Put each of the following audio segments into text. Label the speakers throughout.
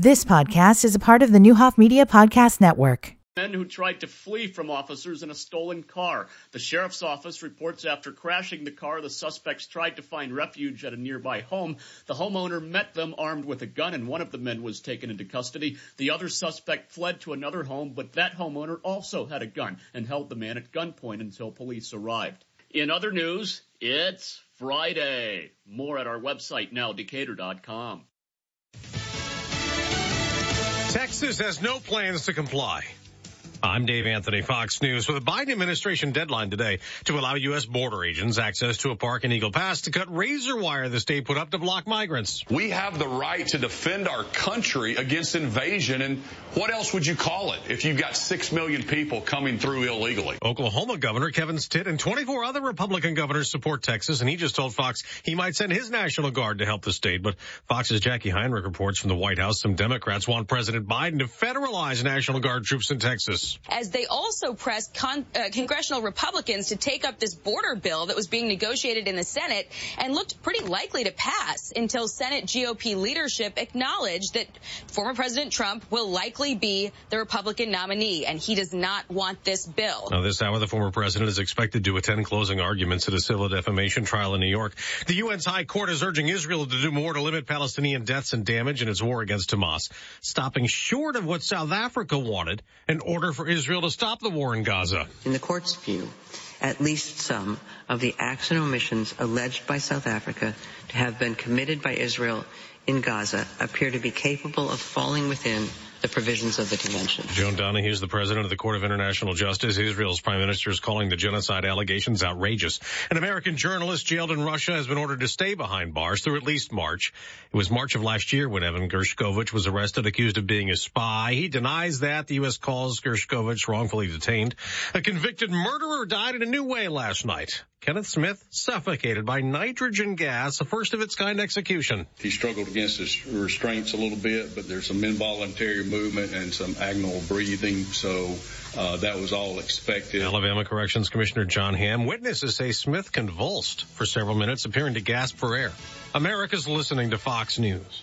Speaker 1: This podcast is a part of the Neuhoff Media Podcast Network.
Speaker 2: Men who tried to flee from officers in a stolen car. The sheriff's office reports after crashing the car, the suspects tried to find refuge at a nearby home. The homeowner met them armed with a gun, and one of the men was taken into custody. The other suspect fled to another home, but that homeowner also had a gun and held the man at gunpoint until police arrived. In other news, it's Friday. More at our website now, Decatur.com.
Speaker 3: Texas has no plans to comply. I'm Dave Anthony, Fox News. With a Biden administration deadline today to allow U.S. border agents access to a park in Eagle Pass to cut razor wire the state put up to block migrants.
Speaker 4: We have the right to defend our country against invasion. And what else would you call it if you've got six million people coming through illegally?
Speaker 3: Oklahoma Governor Kevin Stitt and 24 other Republican governors support Texas. And he just told Fox he might send his National Guard to help the state. But Fox's Jackie Heinrich reports from the White House some Democrats want President Biden to federalize National Guard troops in Texas
Speaker 5: as they also pressed con- uh, congressional Republicans to take up this border bill that was being negotiated in the Senate and looked pretty likely to pass until Senate GOP leadership acknowledged that former President Trump will likely be the Republican nominee, and he does not want this bill.
Speaker 3: Now, this hour, the former president is expected to attend closing arguments at a civil defamation trial in New York. The UN's High Court is urging Israel to do more to limit Palestinian deaths and damage in its war against Hamas, stopping short of what South Africa wanted in order for Israel to stop the war in Gaza.
Speaker 6: In the court's view, at least some of the acts and omissions alleged by South Africa to have been committed by Israel in Gaza appear to be capable of falling within the provisions of the convention.
Speaker 3: Joan Donoghue is the president of the Court of International Justice. Israel's prime minister is calling the genocide allegations outrageous. An American journalist jailed in Russia has been ordered to stay behind bars through at least March. It was March of last year when Evan Gershkovich was arrested accused of being a spy. He denies that. The U.S. calls Gershkovich wrongfully detained. A convicted murderer died in a new way last night. Kenneth Smith suffocated by nitrogen gas, a first of its kind execution.
Speaker 7: He struggled against his restraints a little bit, but there's some involuntary movement and some agonal breathing, so uh, that was all expected.
Speaker 3: Alabama Corrections Commissioner John Hamm. Witnesses say Smith convulsed for several minutes, appearing to gasp for air. America's listening to Fox News.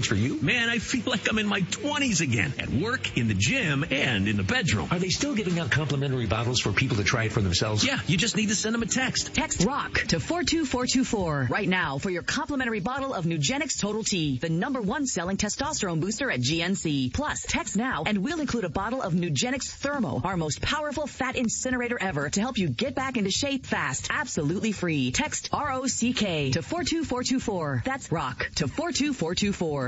Speaker 8: for you?
Speaker 9: Man, I feel like I'm in my 20s again at work, in the gym, and in the bedroom.
Speaker 8: Are they still giving out complimentary bottles for people to try it for themselves?
Speaker 9: Yeah, you just need to send them a text.
Speaker 10: Text ROCK to 42424 right now for your complimentary bottle of Nugenix Total T, the number one selling testosterone booster at GNC. Plus, text now and we'll include a bottle of Nugenix Thermo, our most powerful fat incinerator ever to help you get back into shape fast. Absolutely free. Text R-O-C-K to 42424. That's ROCK to 42424.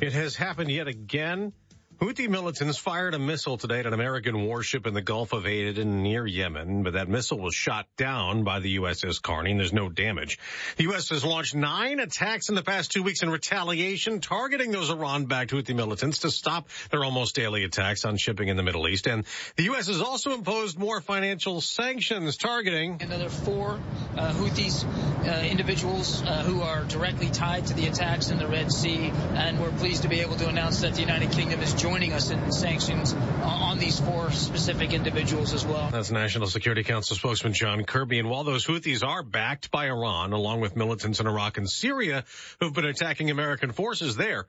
Speaker 3: It has happened yet again. Houthi militants fired a missile today at an American warship in the Gulf of Aden near Yemen, but that missile was shot down by the USS Carney and there's no damage. The U.S. has launched nine attacks in the past two weeks in retaliation, targeting those Iran-backed Houthi militants to stop their almost daily attacks on shipping in the Middle East. And the U.S. has also imposed more financial sanctions targeting
Speaker 11: another four uh, Houthis uh, individuals uh, who are directly tied to the attacks in the Red Sea. And we're pleased to be able to announce that the United Kingdom is joining joining us in sanctions on these four specific individuals as well.
Speaker 3: That's National Security Council spokesman John Kirby. And while those Houthis are backed by Iran, along with militants in Iraq and Syria who've been attacking American forces there,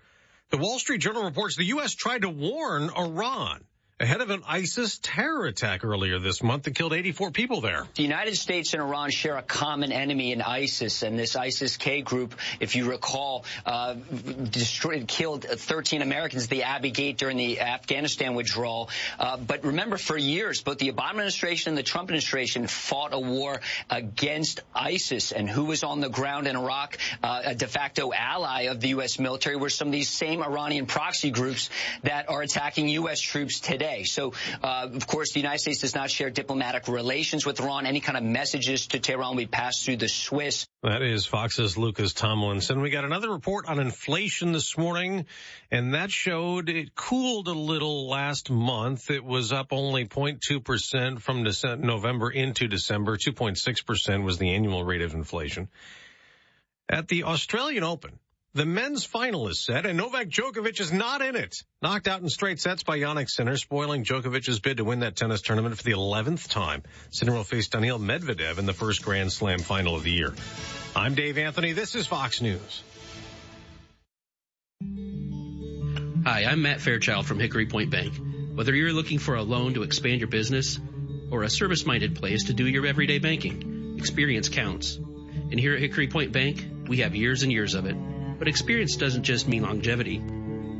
Speaker 3: the Wall Street Journal reports the U.S. tried to warn Iran ahead of an ISIS terror attack earlier this month that killed 84 people there.
Speaker 12: The United States and Iran share a common enemy in ISIS, and this ISIS-K group, if you recall, uh, destroyed, killed 13 Americans at the Abbey Gate during the Afghanistan withdrawal. Uh, but remember, for years, both the Obama administration and the Trump administration fought a war against ISIS, and who was on the ground in Iraq, uh, a de facto ally of the U.S. military, were some of these same Iranian proxy groups that are attacking U.S. troops today. Today. So, uh, of course, the United States does not share diplomatic relations with Iran. Any kind of messages to Tehran we pass through the Swiss.
Speaker 3: That is Fox's Lucas Tomlinson. We got another report on inflation this morning, and that showed it cooled a little last month. It was up only 0.2% from November into December. 2.6% was the annual rate of inflation. At the Australian Open, the men's final is set and Novak Djokovic is not in it. Knocked out in straight sets by Jannik Sinner, spoiling Djokovic's bid to win that tennis tournament for the 11th time. Sinner will face Daniil Medvedev in the first Grand Slam final of the year. I'm Dave Anthony. This is Fox News.
Speaker 13: Hi, I'm Matt Fairchild from Hickory Point Bank. Whether you're looking for a loan to expand your business or a service-minded place to do your everyday banking, experience counts. And here at Hickory Point Bank, we have years and years of it. But experience doesn't just mean longevity.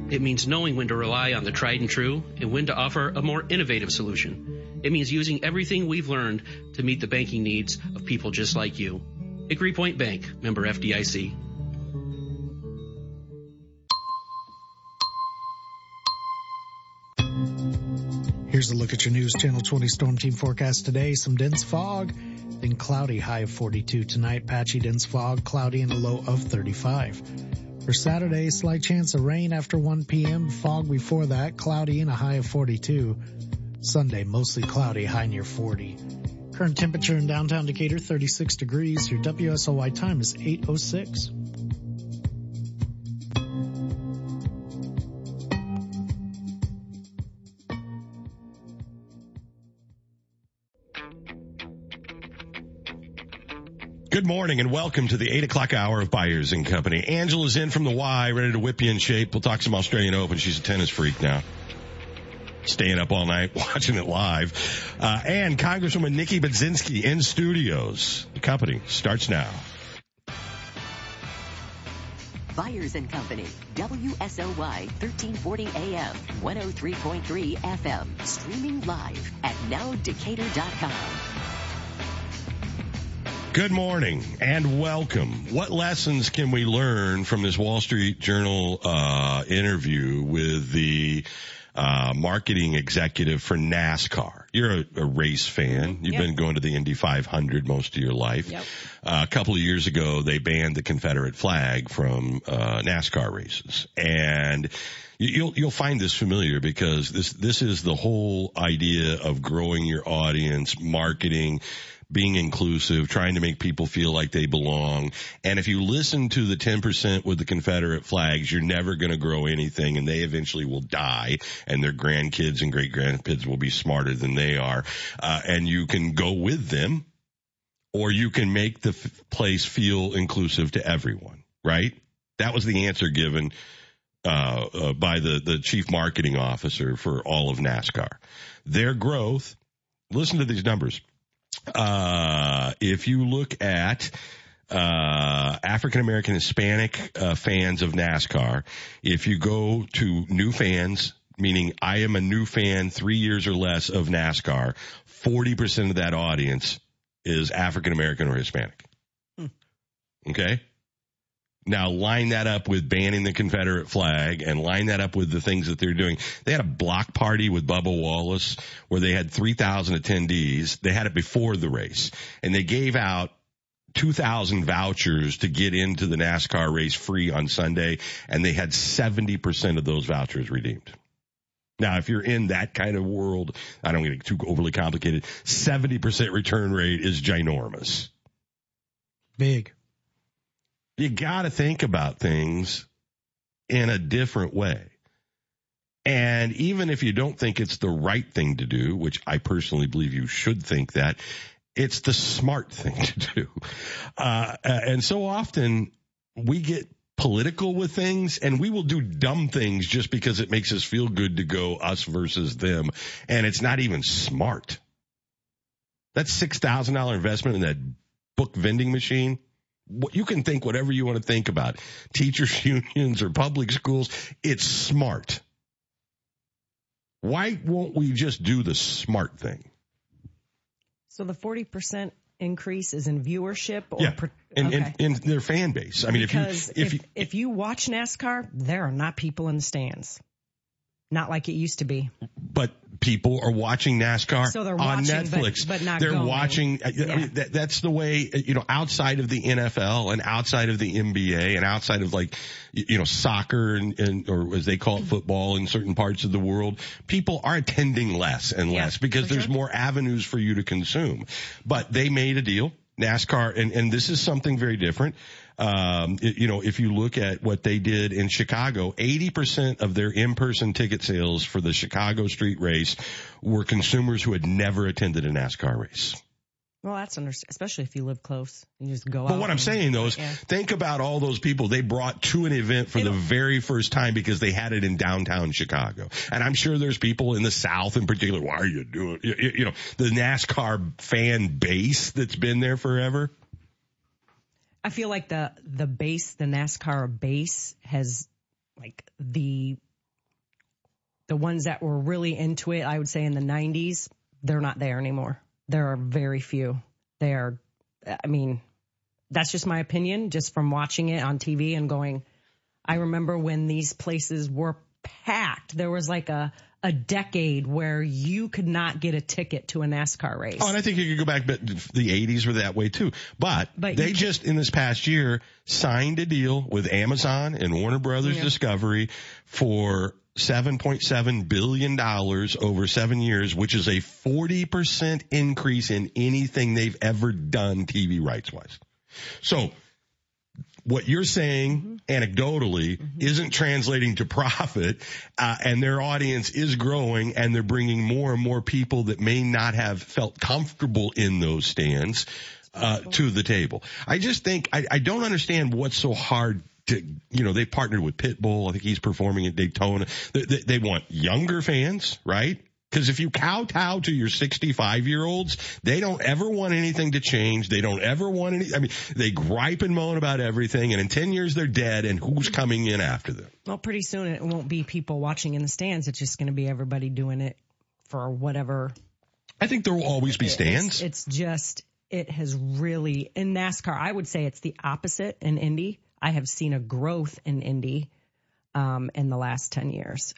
Speaker 13: It means knowing when to rely on the tried and true and when to offer a more innovative solution. It means using everything we've learned to meet the banking needs of people just like you. Hickory Point Bank, member FDIC.
Speaker 14: Here's a look at your News Channel 20 Storm Team forecast today. Some dense fog, then cloudy, high of 42 tonight. Patchy dense fog, cloudy, and a low of 35. For Saturday, slight chance of rain after 1 p.m. Fog before that, cloudy, and a high of 42. Sunday, mostly cloudy, high near 40. Current temperature in downtown Decatur, 36 degrees. Your WSOY time is 806.
Speaker 15: Morning and welcome to the eight o'clock hour of Byers and Company. Angela's in from the Y, ready to whip you in shape. We'll talk some Australian Open. She's a tennis freak now. Staying up all night, watching it live. Uh, and Congresswoman Nikki Budzinski in studios. The company starts now.
Speaker 16: Byers and Company, WSOY 1340 AM, 103.3 FM, streaming live at nowdecatur.com.
Speaker 15: Good morning and welcome. What lessons can we learn from this Wall Street Journal uh, interview with the uh, marketing executive for NASCAR? You're a, a race fan. You've
Speaker 17: Yep.
Speaker 15: been going to the Indy 500 most of your life.
Speaker 17: Yep.
Speaker 15: Uh, a couple of years ago, they banned the Confederate flag from uh, NASCAR races, and you- you'll you'll find this familiar because this this is the whole idea of growing your audience, marketing, being inclusive, trying to make people feel like they belong. And if you listen to the 10% with the Confederate flags, you're never going to grow anything and they eventually will die and their grandkids and great grandkids will be smarter than they are. Uh, and you can go with them or you can make the f- place feel inclusive to everyone, right? That was the answer given uh, uh, by the the chief marketing officer for all of NASCAR. Their growth. Listen to these numbers. Uh, if you look at uh, African American Hispanic uh, fans of NASCAR, if you go to new fans, meaning I am a new fan three years or less of NASCAR, 40% of that audience is African American or Hispanic. Okay? Now line that up with banning the Confederate flag and line that up with the things that they're doing. They had a block party with Bubba Wallace where they had 3,000 attendees. They had it before the race and they gave out 2,000 vouchers to get into the NASCAR race free on Sunday and they had 70% of those vouchers redeemed. Now, if you're in that kind of world, I don't get too overly complicated. 70% return rate is ginormous.
Speaker 14: Big.
Speaker 15: You got to think about things in a different way. And even if you don't think it's the right thing to do, which I personally believe you should think that, it's the smart thing to do. Uh, and so often we get political with things and we will do dumb things just because it makes us feel good to go us versus them. And it's not even smart. That $6,000 investment in that book vending machine, you can think whatever you want to think about teachers unions or public schools. It's smart. Why won't we just do the smart thing?
Speaker 17: So the 40% increase is in viewership or
Speaker 15: Yeah.
Speaker 17: per-
Speaker 15: In,
Speaker 17: okay.
Speaker 15: in, in their fan base. I mean, if you,
Speaker 17: because
Speaker 15: if, you,
Speaker 17: if you watch NASCAR, there are not people in the stands. Not like it used to be.
Speaker 15: but people are watching NASCAR
Speaker 17: So they're
Speaker 15: on
Speaker 17: watching, but-
Speaker 15: Netflix.
Speaker 17: but not
Speaker 15: they're
Speaker 17: going.
Speaker 15: watching. I mean, that, that's the way. You know, outside of the NFL and outside of the NBA and outside of like, you know, soccer and, and or as they call it, football in certain parts of the world, people are attending less and less because there's more avenues for you to consume. But they made a deal. NASCAR, and, and this is something very different. Um, you know, if you look at what they did in Chicago, 80% of their in-person ticket sales for the Chicago street race were consumers who had never attended a NASCAR race.
Speaker 17: Well, that's under, especially if you live close. You just go out.
Speaker 15: But what I'm saying though is,
Speaker 17: Yeah.
Speaker 15: think about all those people they brought to an event for the very first time because they had it in downtown Chicago. And I'm sure there's people in the South in particular, why are you doing, you- you know, the NASCAR fan base that's been there forever.
Speaker 17: I feel like the the base, the NASCAR base, has like the the ones that were really into it. I would say in the '90s, they're not there anymore. There are very few. They are. I mean, that's just my opinion, just from watching it on TV and going. I remember when these places were packed. There was like a a decade where you could not get a ticket to a NASCAR race.
Speaker 15: Oh, and I think you could go back, but the 80s were that way too. But,
Speaker 17: But
Speaker 15: they just in this past year signed a deal with Amazon and Warner Brothers
Speaker 17: Yeah.
Speaker 15: Discovery for $7.7 billion over seven years, which is a 40% increase in anything they've ever done TV rights wise. So what you're saying anecdotally isn't translating to profit, uh, and their audience is growing, and they're bringing more and more people that may not have felt comfortable in those stands uh, to the table. I just think I, I don't understand what's so hard. To, you know, they partnered with Pitbull. I think he's performing at Daytona. They, they, they want younger fans, right? Because if you kowtow to your 65 year olds, they don't ever want anything to change. They don't ever want any, I mean, they gripe and moan about everything and in 10 years they're dead and who's coming in after them?
Speaker 17: Well, pretty soon it won't be people watching in the stands. It's just going to be everybody doing it for whatever.
Speaker 15: I think there will always be stands.
Speaker 17: It's, it's just, it has really, in NASCAR, I would say it's the opposite in Indy. I have seen a growth in Indy um, in the last 10 years,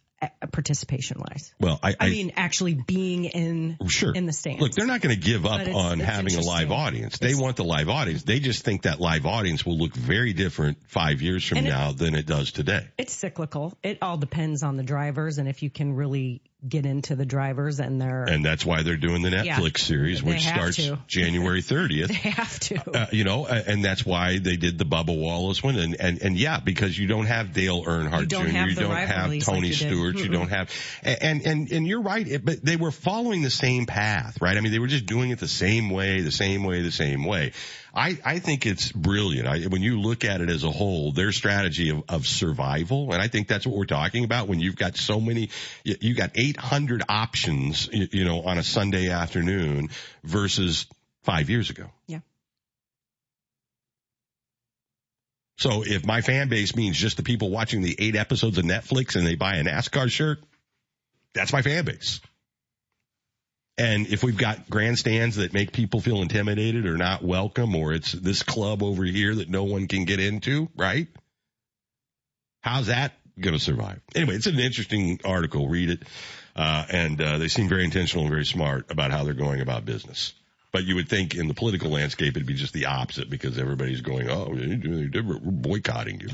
Speaker 17: participation wise.
Speaker 15: Well, I,
Speaker 17: I, mean, actually being in
Speaker 15: Sure.
Speaker 17: in the stands.
Speaker 15: Look, they're not going to give up
Speaker 17: it's-
Speaker 15: on
Speaker 17: it's
Speaker 15: having a live audience. They want the live audience. They just think that live audience will look very different five years from
Speaker 17: And it-
Speaker 15: now than it does today.
Speaker 17: It's cyclical. It all depends on the drivers and if you can really get into the drivers and their.
Speaker 15: And that's why they're doing the
Speaker 17: Yeah.
Speaker 15: Netflix series, which starts
Speaker 17: to.
Speaker 15: January 30th.
Speaker 17: they have to.
Speaker 15: Uh, you know, uh, and that's why they did the Bubba Wallace one, and and and yeah, because you don't have Dale Earnhardt
Speaker 17: You
Speaker 15: Jr., you don't have Tony
Speaker 17: like.
Speaker 15: Stewart, you don't have, and and and you're right, it, but they were following the same path, right? I mean, they were just doing it the same way, the same way, the same way. I I think it's brilliant. I, when you look at it as a whole, their strategy of of survival, and I think that's what we're talking about when you've got so many, you, you got 800 options, you, you know, on a Sunday afternoon versus five years ago.
Speaker 17: Yeah.
Speaker 15: So if my fan base means just the people watching the eight episodes of Netflix and they buy a NASCAR shirt, that's my fan base. And if we've got grandstands that make people feel intimidated or not welcome, or it's this club over here that no one can get into, right? How's that going to survive? Anyway, it's an interesting article. Read it. Uh, and, uh, they seem very intentional and very smart about how they're going about business. But you would think in the political landscape it'd be just the opposite because everybody's going, oh, we're boycotting you.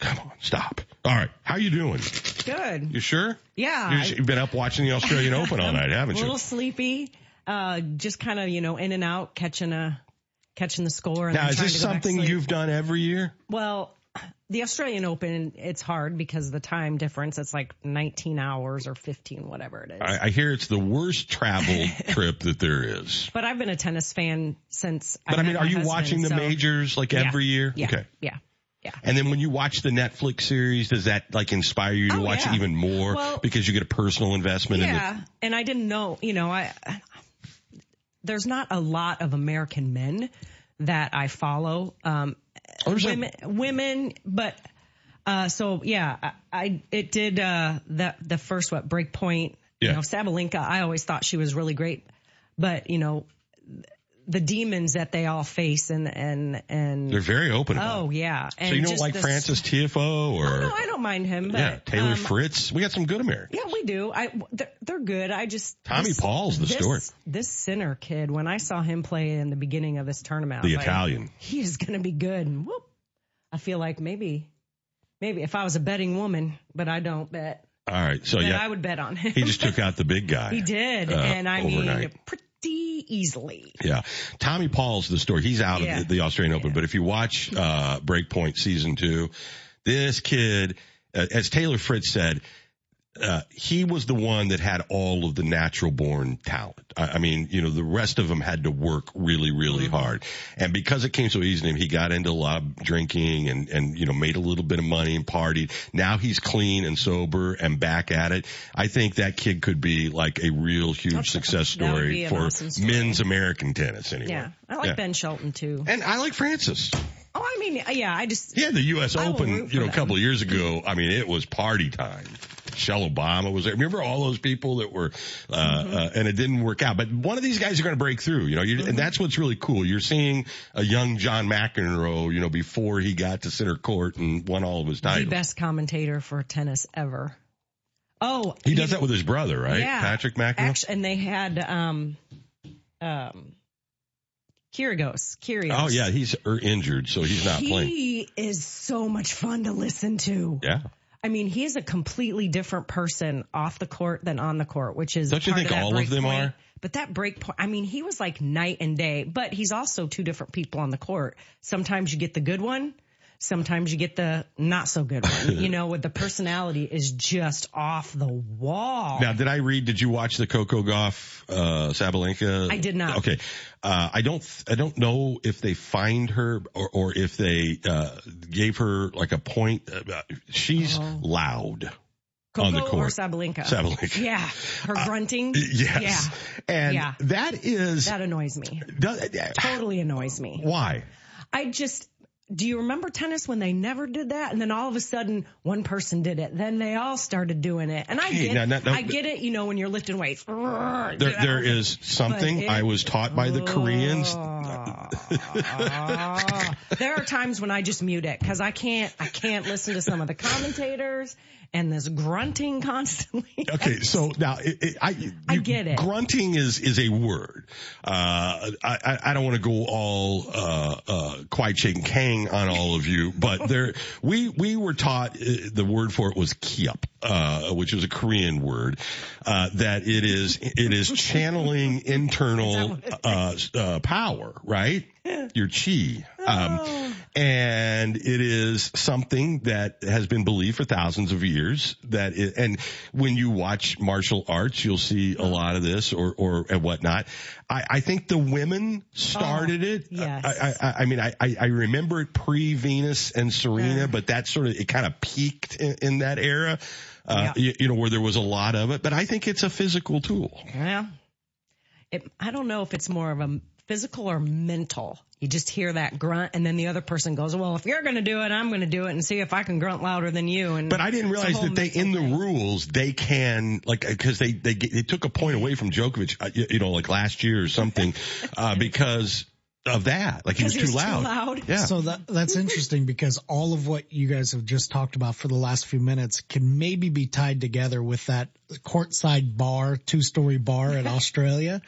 Speaker 15: Come on, stop. All right, how you doing?
Speaker 17: Good.
Speaker 15: You sure?
Speaker 17: Yeah.
Speaker 15: You're- You've been up watching the Australian Open all night, haven't you?
Speaker 17: a little sleepy. Uh, just kind of, you know, in and out, catching a, catching the score. And
Speaker 15: Now, is this
Speaker 17: to go back to
Speaker 15: something you've done every year?
Speaker 17: Well, the Australian Open, it's hard because the time difference. It's like 19 hours or 15, whatever it is.
Speaker 15: I, I hear it's the worst travel trip that there is.
Speaker 17: but I've been a tennis fan since.
Speaker 15: But I
Speaker 17: met
Speaker 15: mean, are you
Speaker 17: husband,
Speaker 15: watching the
Speaker 17: so-
Speaker 15: majors like
Speaker 17: Yeah.
Speaker 15: every year?
Speaker 17: Yeah.
Speaker 15: Okay.
Speaker 17: Yeah. Yeah.
Speaker 15: And then when you watch the Netflix series, does that like inspire you to
Speaker 17: Oh,
Speaker 15: watch
Speaker 17: yeah.
Speaker 15: it even more
Speaker 17: Well-
Speaker 15: because you get a personal investment in it?
Speaker 17: Yeah, and I didn't know, you know, I there's not a lot of American men that I follow. Um, women, women, but uh, so yeah, I, I it did uh, the the first what break point.
Speaker 15: Yeah.
Speaker 17: You know, Sabalenka. I always thought she was really great, but you know. The demons that they all face and and and
Speaker 15: They're very open about
Speaker 17: oh yeah. And
Speaker 15: So you don't like
Speaker 17: the-
Speaker 15: Frances Tiafoe or
Speaker 17: Oh, no, I don't mind him. But,
Speaker 15: yeah Taylor
Speaker 17: um,
Speaker 15: Fritz? We got some good Americans.
Speaker 17: Yeah, we do. I they're, they're good. I just
Speaker 15: Tommy
Speaker 17: this-
Speaker 15: Paul's the
Speaker 17: this,
Speaker 15: story.
Speaker 17: This Sinner kid, when I saw him play in the beginning of this tournament,
Speaker 15: The
Speaker 17: like,
Speaker 15: Italian.
Speaker 17: he is going to be good. And whoop, I feel like maybe, maybe if I was a betting woman, but I don't bet.
Speaker 15: All right, so yeah,
Speaker 17: I would bet on him.
Speaker 15: he just took out the big guy.
Speaker 17: he did,
Speaker 15: uh,
Speaker 17: and I
Speaker 15: overnight.
Speaker 17: mean, pretty easily.
Speaker 15: Yeah. Tommy Paul's the story. He's out
Speaker 17: Yeah.
Speaker 15: of the, the Australian Open, but if you watch, uh, Breakpoint season two, this kid, uh, as Taylor Fritz said, uh, he was the one that had all of the natural born talent. I, I mean, you know, the rest of them had to work really, really
Speaker 17: Mm-hmm.
Speaker 15: hard. And because it came so easy to him, he got into a lot of drinking and, and, you know, made a little bit of money and partied. Now he's clean and sober and back at it. I think that kid could be like a real huge success story for
Speaker 17: awesome story.
Speaker 15: men's American tennis anyway.
Speaker 17: Yeah, I like
Speaker 15: Yeah.
Speaker 17: Ben Shelton too.
Speaker 15: And I like Francis.
Speaker 17: Oh, I mean, yeah, I just
Speaker 15: Yeah, the U.S.
Speaker 17: I
Speaker 15: Open, you know, a couple of years ago. I mean, it was party time. Michelle Obama was there. Remember all those people that were, uh,
Speaker 17: Mm-hmm.
Speaker 15: uh, and it didn't work out. But one of these guys are going to break through, you know,
Speaker 17: Mm-hmm.
Speaker 15: and that's what's really cool. You're seeing a young John McEnroe, you know, before he got to center court and won all of his
Speaker 17: the
Speaker 15: titles.
Speaker 17: best commentator for tennis ever. Oh,
Speaker 15: He does that with his brother, right?
Speaker 17: Yeah.
Speaker 15: Patrick McEnroe.
Speaker 17: Actually, and they had um um Kyrgios. Kyrgios.
Speaker 15: oh yeah, he's er, injured, so he's not playing.
Speaker 17: He is so much fun to listen to.
Speaker 15: Yeah.
Speaker 17: I mean, he is a completely different person off the court than on the court, which is
Speaker 15: Don't you think all of them
Speaker 17: point.
Speaker 15: are?
Speaker 17: But that break point, I mean, he was like night and day, but he's also two different people on the court. Sometimes you get the good one. Sometimes you get the not so good one. you know, with the personality is just off the wall.
Speaker 15: Now, did I read? Did you watch the Coco Gauff uh, Sabalenka?
Speaker 17: I did not.
Speaker 15: Okay, uh, I don't. I don't know if they fined her or, or if they uh, gave her like a point. Uh, she's loud
Speaker 17: Coco
Speaker 15: on the court.
Speaker 17: or Sabalenka?
Speaker 15: Sabalenka.
Speaker 17: Yeah. Her grunting.
Speaker 15: Yes.
Speaker 17: Yeah.
Speaker 15: And
Speaker 17: Yeah.
Speaker 15: that is
Speaker 17: That annoys me.
Speaker 15: does-
Speaker 17: Totally annoys me.
Speaker 15: why.
Speaker 17: I just, do you remember tennis when they never did that? And then all of a sudden one person did it. Then they all started doing it. And I
Speaker 15: Hey,
Speaker 17: get,
Speaker 15: now-
Speaker 17: I get it, you know, when you're lifting weights.
Speaker 15: There, there is something
Speaker 17: it-
Speaker 15: I was taught by the Koreans.
Speaker 17: Ah. there are times when I just mute it because I can't, I can't listen to some of the commentators and this grunting constantly.
Speaker 15: Okay, so now it, it, I you,
Speaker 17: I get it.
Speaker 15: Grunting is is a word. Uh, I I, don't want to go all uh, uh, Kwai Chang Caine on all of you, but there we we were taught uh, the word for it was kiep, uh, which is a Korean word. Uh, that it is it is channeling internal uh, uh, power, right? Your chi. Um, and it is something that has been believed for thousands of years that it, and when you watch martial arts, you'll see a lot of this or, or and whatnot. I, I think the women started it.
Speaker 17: yes.
Speaker 15: I, I, I mean, I, I remember it pre Venus and Serena, but that sort of, it kind of peaked in, in that era. Uh, you, you know, where there was a lot of it, but I think it's a physical tool.
Speaker 17: Yeah. It, I don't know if it's more of a physical or mental. You just hear that grunt and then the other person goes, well, if you're going to do it, I'm going to do it and see if I can grunt louder than you. And
Speaker 15: But I didn't realize that they, in the rules, they can, like, cause they, they, they took a point away from Djokovic, uh, you, you know, like last year or something, uh, because of that. Like he was,
Speaker 17: Because
Speaker 15: too loud. Yeah.
Speaker 14: So that that's interesting because all of what you guys have just talked about for the last few minutes can maybe be tied together with that courtside bar, two story bar in Australia,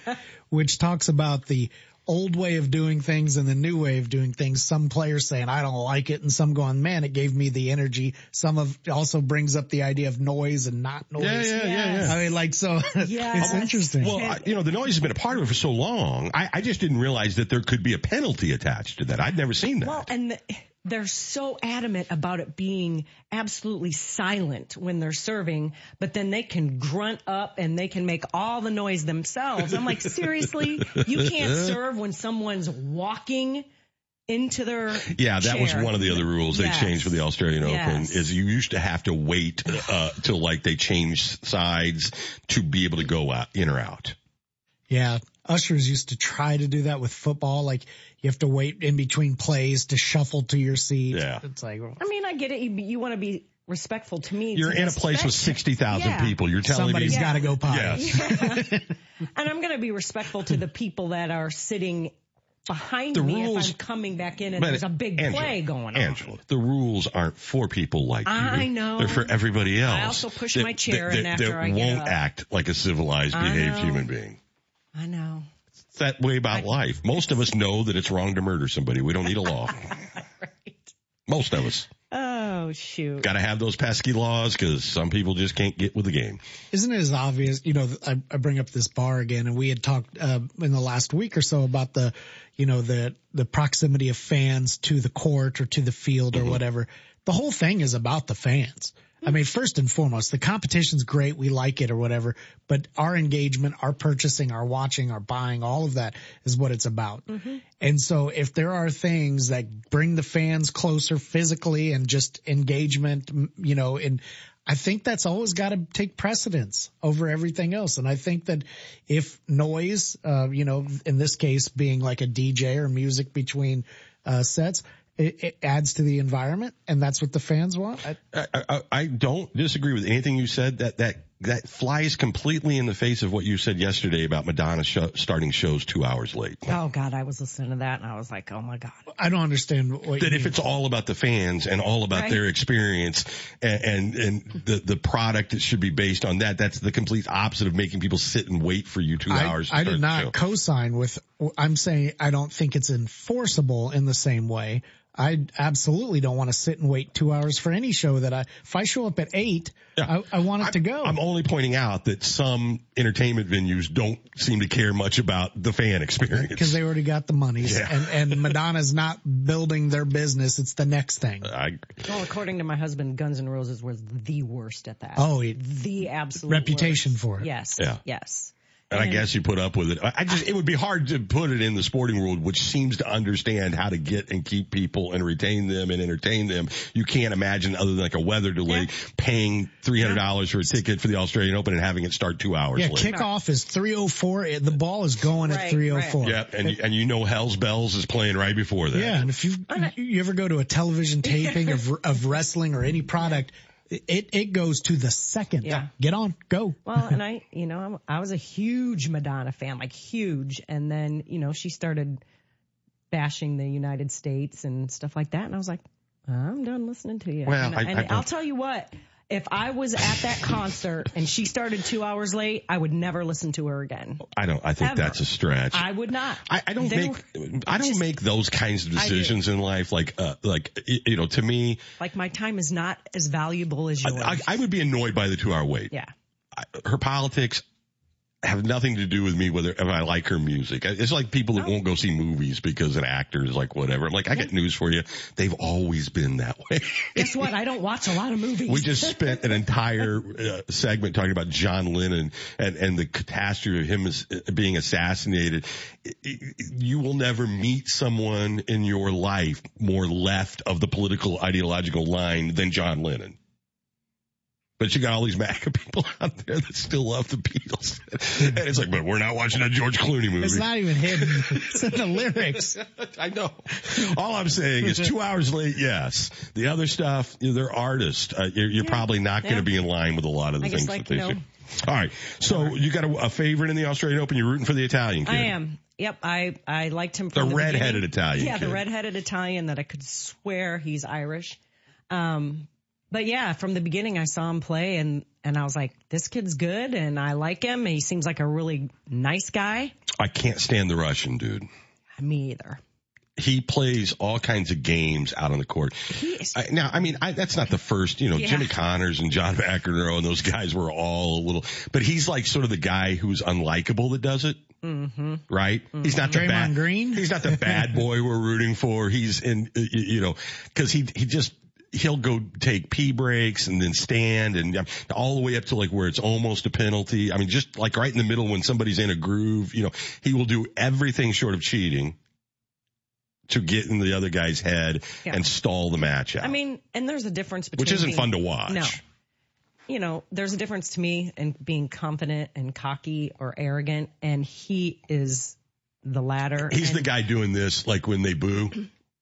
Speaker 14: which talks about the old way of doing things and the new way of doing things. Some players saying, I don't like it. And some going, man, it gave me the energy. Some of also brings up the idea of noise and not noise.
Speaker 15: Yeah, yeah, yeah, yeah.
Speaker 14: I mean, like, so it's interesting.
Speaker 15: Well, I, you know, the noise has been a part of it for so long. I, I just didn't realize that there could be a penalty attached to that. I'd never seen that.
Speaker 17: Well, and the, they're so adamant about it being absolutely silent when they're serving, but then they can grunt up and they can make all the noise themselves. I'm like, seriously? You can't serve when someone's walking into their
Speaker 15: Yeah, that was one of the other rules they
Speaker 17: Yes.
Speaker 15: changed for the Australian Open is you used to have to wait uh, till like they changed sides to be able to go out, in or out.
Speaker 14: Yeah. Ushers used to try to do that with football. Like you have to wait in between plays to shuffle to your seat.
Speaker 15: Yeah.
Speaker 14: It's like, well,
Speaker 17: I mean, I get it. You, you want to be respectful to me.
Speaker 15: You're
Speaker 17: to
Speaker 15: in a place with 60,000
Speaker 17: Yeah.
Speaker 15: people. You're telling
Speaker 14: somebody's
Speaker 15: me.
Speaker 14: Somebody's got to go potty.
Speaker 15: Yes.
Speaker 17: and I'm going to be respectful to the people that are sitting behind
Speaker 15: The
Speaker 17: me
Speaker 15: rules-
Speaker 17: if I'm coming back in and there's a big
Speaker 15: Angela,
Speaker 17: play going on.
Speaker 15: Angela, the rules aren't for people like you.
Speaker 17: I know.
Speaker 15: They're for everybody else.
Speaker 17: I also push
Speaker 15: that-
Speaker 17: my chair
Speaker 15: that,
Speaker 17: in
Speaker 15: that,
Speaker 17: after
Speaker 15: that
Speaker 17: I get
Speaker 15: won't
Speaker 17: up.
Speaker 15: act like a civilized,
Speaker 17: I
Speaker 15: behaved
Speaker 17: know.
Speaker 15: human being.
Speaker 17: I know.
Speaker 15: It's that way about life. Most of us know that it's wrong to murder somebody. We don't need a law. right. Most of us.
Speaker 17: Oh shoot.
Speaker 15: Got to have those pesky laws because some people just can't get with the game.
Speaker 14: Isn't it as obvious? You know, I, I bring up this bar again, and we had talked uh, in the last week or so about the, you know, the the proximity of fans to the court or to the field or whatever. The whole thing is about the fans. I mean, first and foremost, the competition's great. We like it or whatever, but our engagement, our purchasing, our watching, our buying, all of that is what it's about. And so if there are things that bring the fans closer physically and just engagement, you know, and I think that's always got to take precedence over everything else. And I think that if noise, uh, you know, in this case being like a DJ or music between, uh, sets, it, it adds to the environment and that's what the fans want. I,
Speaker 15: I, I, I don't disagree with anything you said. That that that flies completely in the face of what you said yesterday about Madonna show, starting shows two hours late.
Speaker 17: Oh God, I was listening to that and I was like, oh my God.
Speaker 14: I don't understand what
Speaker 15: that
Speaker 14: you
Speaker 15: if
Speaker 14: mean.
Speaker 15: it's all about the fans and all about
Speaker 17: Right.
Speaker 15: their experience and, and and the the product that should be based on that, that's the complete opposite of making people sit and wait for you two
Speaker 14: I,
Speaker 15: hours. To
Speaker 14: I
Speaker 15: start
Speaker 14: did
Speaker 15: the
Speaker 14: not
Speaker 15: show.
Speaker 14: co-sign with, I'm saying I don't think it's enforceable in the same way. I absolutely don't want to sit and wait two hours for any show that I, if I show up at eight, I, I want it to go.
Speaker 15: I'm only pointing out that some entertainment venues don't seem to care much about the fan experience.
Speaker 14: because they already got the monies
Speaker 15: Yeah.
Speaker 14: and, and Madonna's not building their business. It's the next thing.
Speaker 15: I,
Speaker 17: Well, according to my husband, Guns N' Roses was the worst at that.
Speaker 14: Oh, it-
Speaker 17: the absolute
Speaker 14: reputation
Speaker 17: worst.
Speaker 14: for it.
Speaker 17: Yes.
Speaker 15: Yeah.
Speaker 17: Yes.
Speaker 15: And I guess you put up with it. I I just, it would be hard to put it in the sporting world, which seems to understand how to get and keep people and retain them and entertain them. You can't imagine other than like a weather delay paying $300 for a ticket for the Australian Open and having it start two hours
Speaker 14: Yeah,
Speaker 15: late.
Speaker 14: kickoff is 304. The ball is going at
Speaker 17: Right,
Speaker 14: 304.
Speaker 15: Yeah, and you, and you know Hell's Bells is playing right before that.
Speaker 14: Yeah, and if you you ever go to a television taping of of wrestling or any product, it it goes to the second.
Speaker 17: Yeah.
Speaker 14: Get on, go.
Speaker 17: Well, and I, you know, I'm, I was a huge Madonna fan, like huge. And then, you know, she started bashing the United States and stuff like that. And I was like, I'm done listening to you.
Speaker 15: Well,
Speaker 17: and,
Speaker 15: I-
Speaker 17: and
Speaker 15: I don't-
Speaker 17: I'll tell you what, if I was at that concert and she started two hours late, I would never listen to her again.
Speaker 15: I don't. I think
Speaker 17: Ever.
Speaker 15: that's a stretch.
Speaker 17: I would not.
Speaker 15: I, I don't
Speaker 17: They
Speaker 15: make
Speaker 17: were-
Speaker 15: I don't
Speaker 17: just-
Speaker 15: make those kinds of decisions in life. Like uh, like you know, to me,
Speaker 17: Like my time is not as valuable as yours.
Speaker 15: I, I would be annoyed by the two hour wait.
Speaker 17: yeah.
Speaker 15: I, her politics have nothing to do with me whether if I like her music. It's like people that won't go see movies because an actor is like whatever. Like, I got news for you. They've always been that way.
Speaker 17: Guess what? I don't watch a lot of movies.
Speaker 15: We just spent an entire uh, segment talking about John Lennon and, and the catastrophe of him as, uh, being assassinated. You will never meet someone in your life more left of the political ideological line than John Lennon. But you got all these MAGA people out there that still love the Beatles. And it's like, but we're not watching a George Clooney movie.
Speaker 14: It's not even hidden. It's in the lyrics.
Speaker 15: I know. All I'm saying is two hours late, yes. The other stuff, you know, they're artists. Uh, you're you're probably not going
Speaker 17: yeah.
Speaker 15: to be in line with a lot of the
Speaker 17: I guess
Speaker 15: things
Speaker 17: like,
Speaker 15: that they
Speaker 17: you know-
Speaker 15: say. All right. So you got a, a favorite in the Australian Open. You're rooting for the Italian kid.
Speaker 17: I am. Yep, I I liked him
Speaker 15: The
Speaker 17: from the,
Speaker 15: redheaded
Speaker 17: beginning.
Speaker 15: Italian
Speaker 17: Yeah,
Speaker 15: kid.
Speaker 17: the redheaded Italian that I could swear he's Irish. Um, but yeah, from the beginning I saw him play and and I was like, this kid's good and I like him. He seems like a really nice guy.
Speaker 15: I can't stand the Russian dude.
Speaker 17: Me either.
Speaker 15: He plays all kinds of games out on the court.
Speaker 17: Is,
Speaker 15: I, now, I mean, I, that's not the first, you know,
Speaker 17: Yeah.
Speaker 15: Jimmy Connors and John McEnroe and those guys were all a little, but he's like sort of the guy who's unlikable that does it.
Speaker 17: mm-hmm.
Speaker 15: right? He's not the
Speaker 14: Draymond
Speaker 15: bad
Speaker 14: Green?
Speaker 15: He's not the bad boy we're rooting for. He's in, uh, you you know, because he he just he'll go take pee breaks and then stand and um, all the way up to like where it's almost a penalty. I mean, just like right in the middle when somebody's in a groove, you know, he will do everything short of cheating to get in the other guy's head
Speaker 17: Yeah.
Speaker 15: and stall the match out.
Speaker 17: I mean, and there's a difference between
Speaker 15: which isn't
Speaker 17: being-
Speaker 15: fun to watch.
Speaker 17: No. You know, there's a difference to me in being confident and cocky or arrogant, and he is the latter.
Speaker 15: He's
Speaker 17: and-
Speaker 15: the guy doing this like when they boo.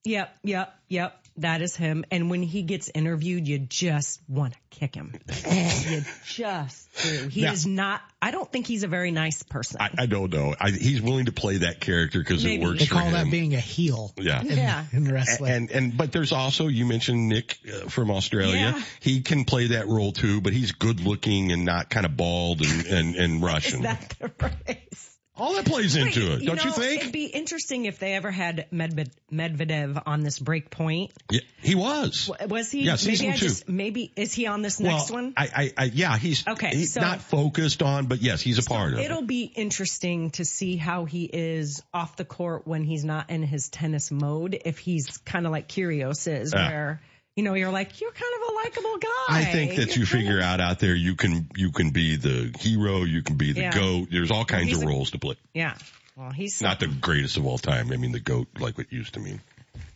Speaker 17: Yep, yep, yep. That is him. And when he gets interviewed, you just want to kick him. you just do. He
Speaker 15: Now-
Speaker 17: is not, I don't think he's a very nice person.
Speaker 15: I, I don't know. I, he's willing to play that character because it works
Speaker 14: They
Speaker 15: for
Speaker 14: call
Speaker 15: him.
Speaker 14: that being a heel.
Speaker 15: Yeah.
Speaker 14: In,
Speaker 17: Yeah.
Speaker 14: in wrestling.
Speaker 15: And and but there's also you mentioned Nick uh, from Australia.
Speaker 17: Yeah.
Speaker 15: He can play that role too, but he's good looking and not kind of bald and and, and
Speaker 17: is
Speaker 15: Russian.
Speaker 17: that the race?
Speaker 15: All that plays into it, don't you think?
Speaker 17: It'd be interesting if they ever had Medvedev on this break point.
Speaker 15: Yeah, he was.
Speaker 17: W- Was he?
Speaker 15: Yeah,
Speaker 17: maybe
Speaker 15: season
Speaker 17: I
Speaker 15: two.
Speaker 17: just, maybe, is he on this next one?
Speaker 15: I, I, I, yeah, he's
Speaker 17: Okay,
Speaker 15: He's
Speaker 17: so-
Speaker 15: not focused on, but yes, he's a part of it.
Speaker 17: It'll be interesting to see how he is off the court when he's not in his tennis mode. If he's kind of like Kyrgios is,
Speaker 15: Yeah.
Speaker 17: where you know you're like you're kind of a likable guy.
Speaker 15: I think that you
Speaker 17: You're kind
Speaker 15: figure out out there you can you can be the hero, you can be the
Speaker 17: Yeah.
Speaker 15: goat. There's all kinds
Speaker 17: he's
Speaker 15: of
Speaker 17: a-
Speaker 15: roles to play.
Speaker 17: yeah. Well, he's
Speaker 15: Not the greatest of all time. I mean the goat, like what used to mean.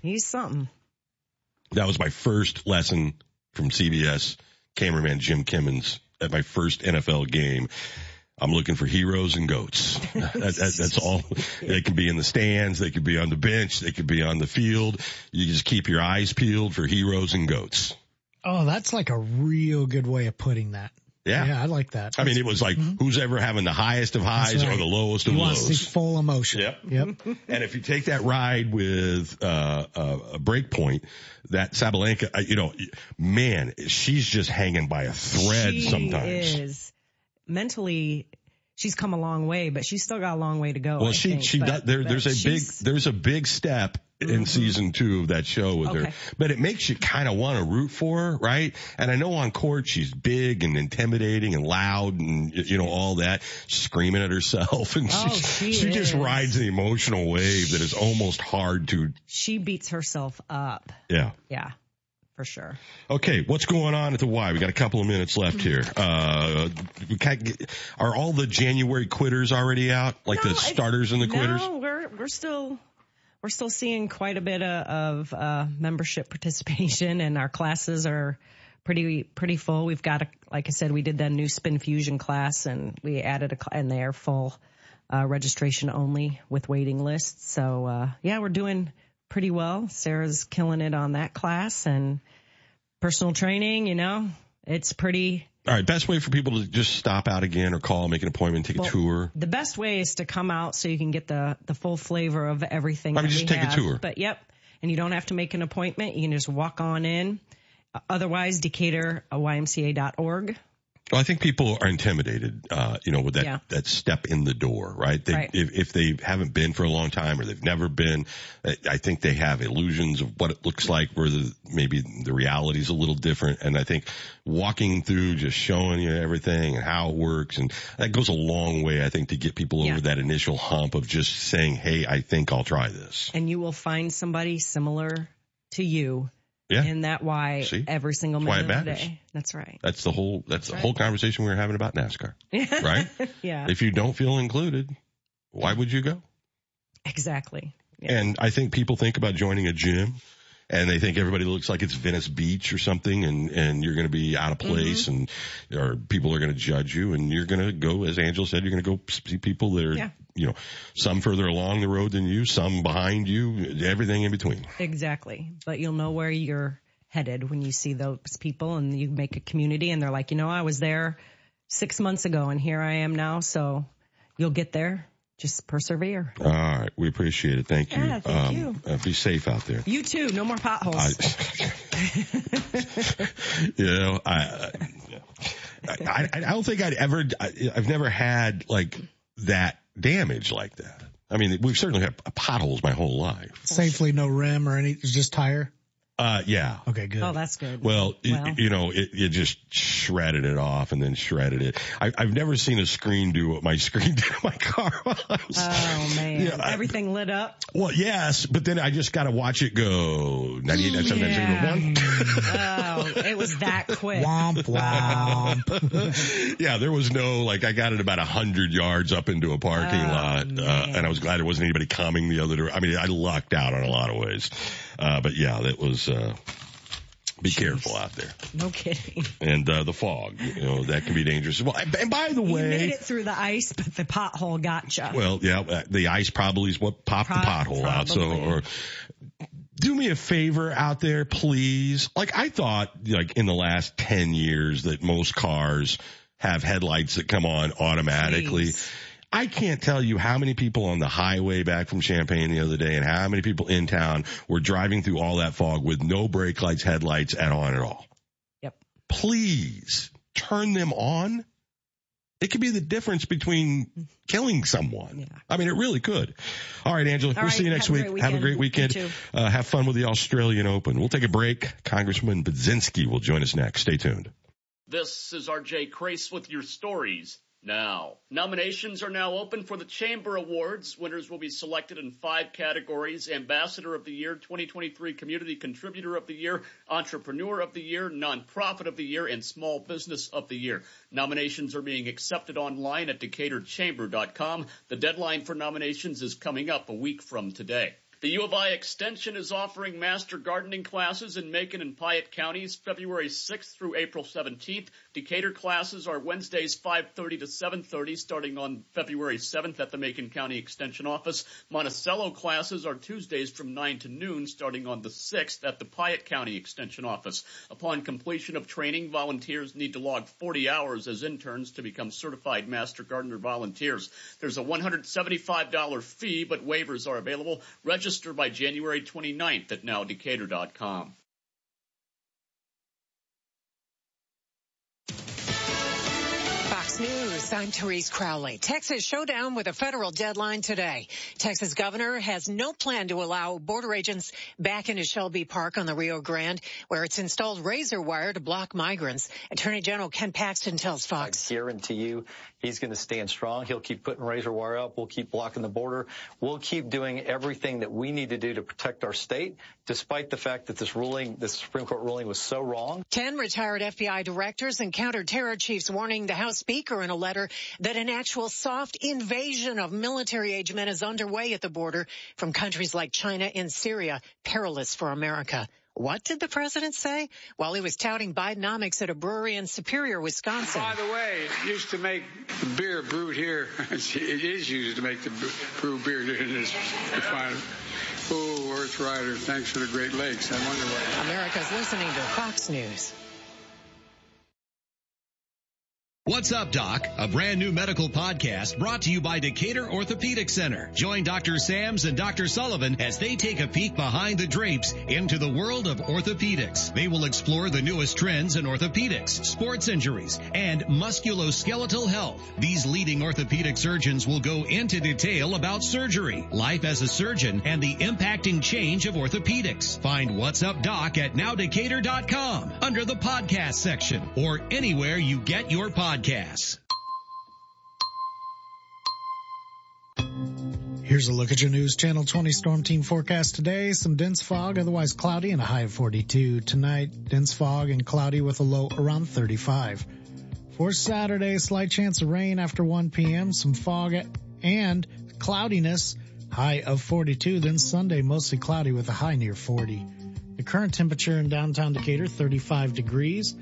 Speaker 17: he's something.
Speaker 15: That was my first lesson from CBS cameraman Jim Kimmons at my first NFL game. I'm looking for heroes and goats. that, that, that's all. They can be in the stands. They could be on the bench. They could be on the field. You just keep your eyes peeled for heroes and goats.
Speaker 14: oh, that's like a real good way of putting that.
Speaker 15: Yeah.
Speaker 14: Yeah, I like that.
Speaker 15: I mean, it was like who's ever having the highest of highs
Speaker 14: That's
Speaker 15: or the lowest of
Speaker 14: you want to
Speaker 15: lows.
Speaker 14: full emotion.
Speaker 15: Yep.
Speaker 14: Yep.
Speaker 15: And if you take that ride with uh, uh, a break point, that Sabalenka, uh, you know, man, she's just hanging by a thread
Speaker 17: she
Speaker 15: sometimes.
Speaker 17: is mentally. She's come a long way, but she's still got a long way to go.
Speaker 15: Well,
Speaker 17: I
Speaker 15: she
Speaker 17: think.
Speaker 15: she
Speaker 17: But-
Speaker 15: does, there,
Speaker 17: but
Speaker 15: there's a big
Speaker 17: Mm-hmm.
Speaker 15: there's a big step in season two of that show with her, but it makes you kind of want to root for her, right? And I know on court she's big and intimidating and loud and you know all that, screaming at herself, and
Speaker 17: Oh,
Speaker 15: she
Speaker 17: she
Speaker 15: just rides the emotional wave that is almost hard to
Speaker 17: She beats herself up.
Speaker 15: yeah.
Speaker 17: Yeah, for sure.
Speaker 15: Okay, what's going on at the Y? We got a couple of minutes left here. Uh, get, are all the January quitters already out? Like
Speaker 17: No,
Speaker 15: the
Speaker 17: I-
Speaker 15: starters and the quitters?
Speaker 17: No, we're we're still we're still seeing quite a bit of, of uh, membership participation, and our classes are pretty pretty full. We've got a, like I said, we did that new Spin Fusion class, and we added a and they are full uh, registration only with waiting lists. So uh, yeah, we're doing pretty well. Sarah's killing it on that class and personal training. You know, it's pretty.
Speaker 15: All right, best way for people to just stop out again or call, make an appointment, take a tour.
Speaker 17: The best way is to come out so you can get the the full flavor of everything.
Speaker 15: I mean,
Speaker 17: that
Speaker 15: just
Speaker 17: we
Speaker 15: take a tour.
Speaker 17: But yep, and you don't have to make an appointment. You can just walk on in. Otherwise, Decatur YMCA.org.
Speaker 15: Well, I think people are intimidated, uh, you know, with that,
Speaker 17: Yeah.
Speaker 15: that step in the door, right? They,
Speaker 17: Right.
Speaker 15: If, if they haven't been for a long time or they've never been, I- I think they have illusions of what it looks like where the, maybe the reality is a little different. And I think walking through, just showing you everything and how it works and that goes a long way, I think, to get people over that initial hump of just saying, Hey, I think I'll try this.
Speaker 17: and you will find somebody similar to you
Speaker 15: Yeah.
Speaker 17: in that why
Speaker 15: See?
Speaker 17: every single
Speaker 15: That's
Speaker 17: minute of the day. That's right.
Speaker 15: That's the whole, that's, the
Speaker 17: right.
Speaker 15: whole conversation we were having about NASCAR, right?
Speaker 17: yeah,
Speaker 15: if you don't feel included, why would you go?
Speaker 17: exactly.
Speaker 15: And I think people think about joining a gym and they think everybody looks like it's Venice Beach or something and, and you're going to be out of mm-hmm. place and, or people are going to judge you and you're going to go, as Angela said, you're going to go see people that are,
Speaker 17: Yeah.
Speaker 15: you know, some further along the road than you, some behind you, everything in between.
Speaker 17: Exactly. But you'll know where you're headed when you see those people and you make a community and they're like, you know, I was there six months ago and here I am now. So you'll get there. Just persevere.
Speaker 15: All right. We appreciate it. Thank you.
Speaker 17: Yeah, thank you.
Speaker 15: Uh, be safe out there.
Speaker 17: You too. No more potholes.
Speaker 15: I, you know, I, I, I don't think I'd ever, I, I've never had like that damage like that. I mean, we've certainly had potholes my whole life.
Speaker 14: Safely, no rim or any, just tire.
Speaker 15: Uh, yeah.
Speaker 14: Okay, good.
Speaker 17: oh, that's good.
Speaker 15: Well, it- you know, it, it just shredded it off and then shredded it. I, I've never seen a screen do what my screen did in my car. was-
Speaker 17: Oh man,
Speaker 15: Yeah, I-
Speaker 17: everything lit up.
Speaker 15: well, yes, but then I just got to watch it go 98, 97,
Speaker 17: Yeah.
Speaker 15: 1.
Speaker 17: Oh, it was that quick.
Speaker 14: Womp womp.
Speaker 15: yeah, there was no like I got it about a hundred yards up into a parking
Speaker 17: Oh,
Speaker 15: lot, uh, and I was glad there wasn't anybody coming the other direction. I mean, I lucked out on a lot of ways, uh, but yeah, that was. Uh, be careful out there,
Speaker 17: No kidding.
Speaker 15: and uh, the fog, you know, that can be dangerous. Well, and by the
Speaker 17: You made it through the ice, but the pothole got you.
Speaker 15: well, yeah, uh, the ice probably is what popped the
Speaker 17: Pro-
Speaker 15: pothole out. So, or do me a favor out there, please. Like I thought, like in the last 10 years that most cars have headlights that come on automatically.
Speaker 17: Jeez.
Speaker 15: I can't tell you how many people on the highway back from Champaign the other day and how many people in town were driving through all that fog with no brake lights, headlights at on at all.
Speaker 17: Yep.
Speaker 15: Please turn them on. It could be the difference between killing someone. Yeah. I mean, it really could. All right, Angela,
Speaker 18: All
Speaker 15: we'll
Speaker 18: right,
Speaker 15: see you next
Speaker 18: have
Speaker 15: week.
Speaker 18: great
Speaker 15: Have a great
Speaker 18: weekend.
Speaker 15: weekend. Uh, have fun with the Australian Open. We'll take a break. Congressman Budzinski will join us next. Stay tuned.
Speaker 2: This is RJ Crace with your stories. Now, nominations are now open for the Chamber Awards. Winners will be selected in five categories Ambassador of the Year, 2023 Community Contributor of the Year, Entrepreneur of the Year, Nonprofit of the Year, and Small Business of the Year. Nominations are being accepted online at DecaturChamber.com. The deadline for nominations is coming up a week from today. The U of I Extension is offering master gardening classes in Macon and Piatt counties February 6th through April 17th. Decatur classes are Wednesdays 5:30 to 7:30 starting on February 7th at the Macon County Extension office. Monticello classes are Tuesdays from 9 to noon starting on the 6th at the Piatt County Extension office. Upon completion of training, volunteers need to log 40 hours as interns to become certified master gardener volunteers. There's a $175 fee, but waivers are available. Register by January 29th at nowdecatur.com.
Speaker 18: Fox News, I'm Therese Crowley. Texas showdown with a federal deadline today. Texas governor has no plan to allow border agents back into Shelby Park on the Rio Grande, where it's installed razor wire to block migrants. Attorney General Ken Paxton tells Fox.
Speaker 19: I guarantee you he's going to stand strong. He'll keep putting razor wire up. We'll keep blocking the border. We'll keep doing everything that we need to do to protect our state, despite the fact that this ruling, this Supreme Court ruling was so wrong.
Speaker 18: Ten retired FBI directors and counterterror chiefs warning the House Speaker in a letter that an actual soft invasion of military age men is underway at the border from countries like China and Syria, perilous for America. What did the president say? While he was touting Bidenomics at a brewery in Superior, Wisconsin.
Speaker 20: By the way, it used to make beer brewed here. it is used to make the brew beer in this refinery. Oh, Earth Rider, thanks for the Great Lakes. I wonder why.
Speaker 18: America's listening to Fox News.
Speaker 21: What's up, Doc? A brand new medical podcast brought to you by Decatur Orthopedic Center. Join Dr. Sams and Dr. Sullivan as they take a peek behind the drapes into the world of orthopedics. They will explore the newest trends in orthopedics, sports injuries, and musculoskeletal health. These leading orthopedic surgeons will go into detail about surgery, life as a surgeon, and the impacting change of orthopedics. Find What's Up Doc at nowdecatur.com under the podcast section or anywhere you get your podcasts.
Speaker 14: Here's a look at your News Channel 20 Storm Team forecast today. Some dense fog, otherwise cloudy and a high of 42. Tonight, dense fog and cloudy with a low around 35. For Saturday, slight chance of rain after 1 p.m., some fog and cloudiness, high of 42. Then Sunday, mostly cloudy with a high near 40. The current temperature in downtown Decatur, 35 degrees.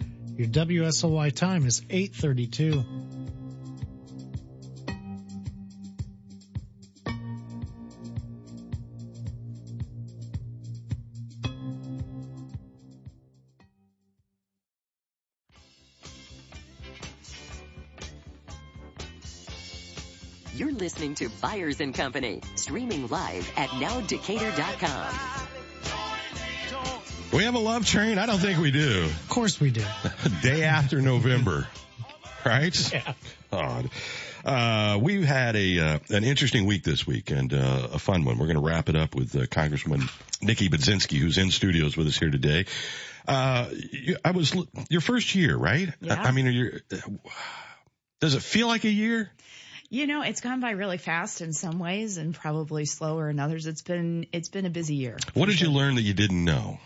Speaker 14: Your WSOY time is 832.
Speaker 16: You're listening to Byers and Company, streaming live at nowdecatur.com.
Speaker 15: We have a love train? I don't think we do.
Speaker 14: Of course we do.
Speaker 15: Day after November, right?
Speaker 14: Yeah.
Speaker 15: God. Uh, we had a uh, an interesting week this week and uh, a fun one. We're going to wrap it up with uh, Congressman Nikki Budzinski, who's in studios with us here today. Uh, you, I was your first year, right?
Speaker 22: Yeah.
Speaker 15: I, I mean, are you, does it feel like a year?
Speaker 22: You know, it's gone by really fast in some ways and probably slower in others. It's been it's been a busy year.
Speaker 15: What did you learn that you didn't know?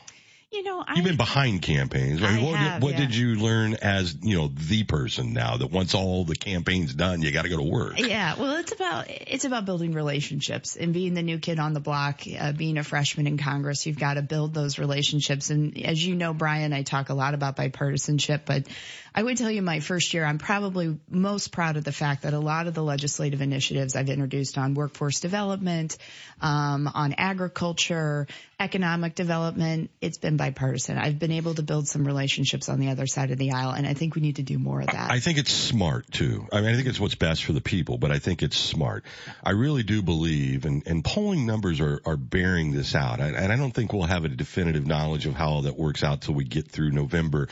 Speaker 22: You know, I,
Speaker 15: You've been behind campaigns. Right? What
Speaker 22: have,
Speaker 15: what
Speaker 22: yeah.
Speaker 15: did you learn as, you know, the person now that once all the campaign's done, you got to go to work?
Speaker 22: Yeah, well, it's about it's about building relationships and being the new kid on the block, uh, being a freshman in Congress. You've got to build those relationships, and as you know, Brian, I talk a lot about bipartisanship, but I would tell you, my first year, I'm probably most proud of the fact that a lot of the legislative initiatives I've introduced on workforce development, um, on agriculture, economic development, it's been bipartisan. I've been able to build some relationships on the other side of the aisle, and I think we need to do more of that.
Speaker 15: I think it's smart too. I mean, I think it's what's best for the people, but I think it's smart. I really do believe, and, and polling numbers are, are bearing this out. And, and I don't think we'll have a definitive knowledge of how all that works out till we get through November.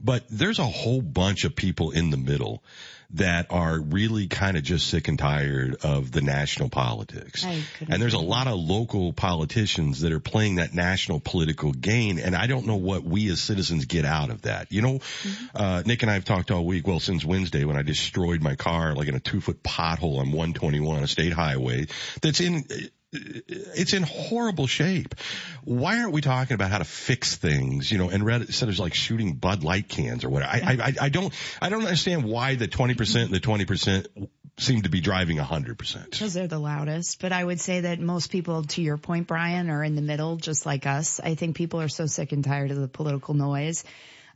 Speaker 15: But there's a whole bunch of people in the middle that are really kind of just sick and tired of the national politics. And there's a lot of local politicians that are playing that national political game. And I don't know what we as citizens get out of that. You know, uh, Nick and I have talked all week. Well, since Wednesday when I destroyed my car like in a two foot pothole on 121, a state highway that's in, it's in horrible shape. Why aren't we talking about how to fix things, you know, and rather, instead of like shooting Bud Light cans or whatever? I, I, I don't, I don't understand why the 20% and the 20% seem to be driving 100%.
Speaker 22: Because they're the loudest. But I would say that most people, to your point, Brian, are in the middle, just like us. I think people are so sick and tired of the political noise.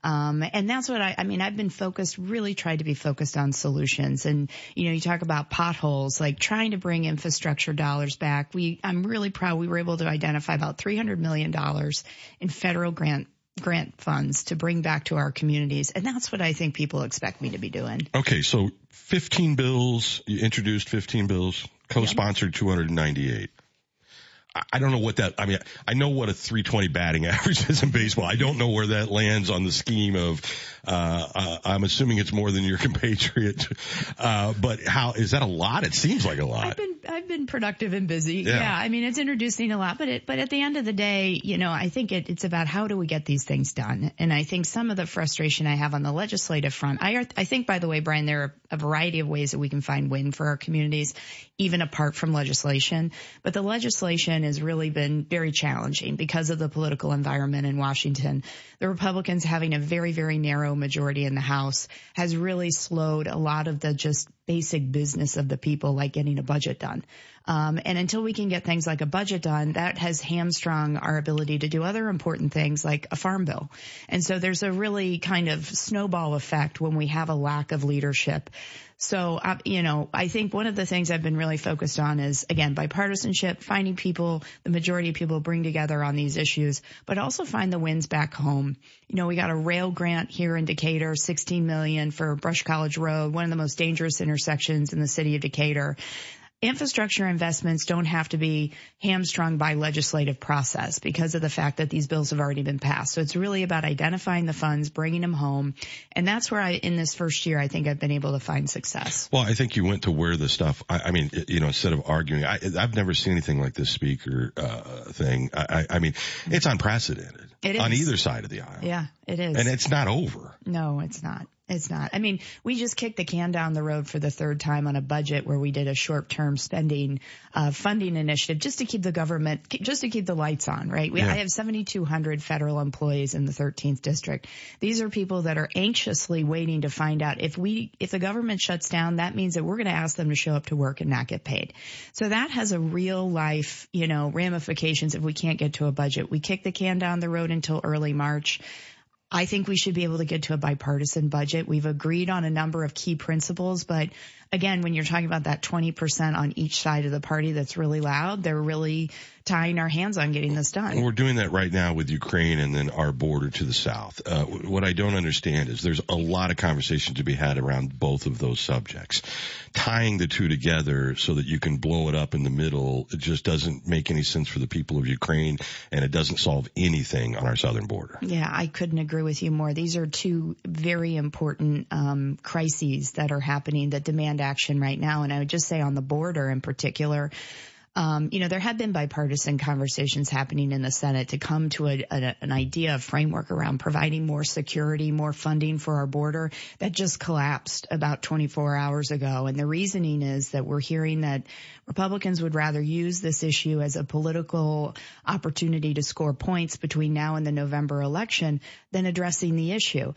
Speaker 22: Um, and that's what I, I mean, I've been focused, really tried to be focused on solutions. And, you know, you talk about potholes, like trying to bring infrastructure dollars back. We, I'm really proud we were able to identify about $300 million in federal grant grant funds to bring back to our communities. And that's what I think people expect me to be doing.
Speaker 15: Okay, so 15 bills, you introduced 15 bills, co-sponsored 298. I- don't know what that, I mean, I know what a 320 batting average is in baseball. I don't know where that lands on the scheme of, uh, uh I'm assuming it's more than your compatriot. Uh, but how, is that a lot? It seems like a lot.
Speaker 22: I've been I've been productive and busy.
Speaker 15: Yeah.
Speaker 22: Yeah. I mean it's introducing a lot, but it but at the end of the day, you know, I think it, it's about how do we get these things done. And I think some of the frustration I have on the legislative front, I I think by the way, Brian, there are a variety of ways that we can find win for our communities, even apart from legislation. But the legislation has really been very challenging because of the political environment in Washington. The Republicans having a very, very narrow majority in the House has really slowed a lot of the just basic business of the people, like getting a budget done. Um, and until we can get things like a budget done, that has hamstrung our ability to do other important things like a farm bill. And so there's a really kind of snowball effect when we have a lack of leadership. So, you know, I think one of the things I've been really focused on is, again, bipartisanship, finding people, the majority of people bring together on these issues, but also find the wins back home. You know, we got a rail grant here in Decatur, 16 million for Brush College Road, one of the most dangerous intersections in the city of Decatur infrastructure investments don't have to be hamstrung by legislative process because of the fact that these bills have already been passed. So it's really about identifying the funds, bringing them home. And that's where I, in this first year, I think I've been able to find success.
Speaker 15: Well, I think you went to where the stuff. I, I mean, you know, instead of arguing, I, I've never seen anything like this speaker uh, thing. I, I I mean, it's unprecedented
Speaker 22: It
Speaker 15: on either side of the aisle,
Speaker 22: Yeah, it is.
Speaker 15: and it's not over.
Speaker 22: No, it's not. It's not. I mean, we just kicked the can down the road for the third time on a budget where we did a short-term spending uh, funding initiative just to keep the government, just to keep the lights on, right? We,
Speaker 23: Yeah.
Speaker 22: I have 7,200 federal employees in the 13th district. These are people that are anxiously waiting to find out if we, if the government shuts down, that means that we're going to ask them to show up to work and not get paid. So that has a real life, you know, ramifications if we can't get to a budget. We kick the can down the road until early March. I think we should be able to get to a bipartisan budget. We've agreed on a number of key principles, but again, when you're talking about that 20% on each side of the party that's really loud, they're really tying our hands on getting this done.
Speaker 15: And we're doing that right now with Ukraine and then our border to the south. Uh, what I don't understand is there's a lot of conversation to be had around both of those subjects. Tying the two together so that you can blow it up in the middle, it just doesn't make any sense for the people of Ukraine and it doesn't solve anything on our southern border.
Speaker 22: Yeah, I couldn't agree with you more. These are two very important um, crises that are happening that demand action right now. And I would just say on the border in particular, Um, you know, there have been bipartisan conversations happening in the Senate to come to a, a, an idea of framework around providing more security, more funding for our border that just collapsed about 24 hours ago. And the reasoning is that we're hearing that Republicans would rather use this issue as a political opportunity to score points between now and the November election than addressing the issue.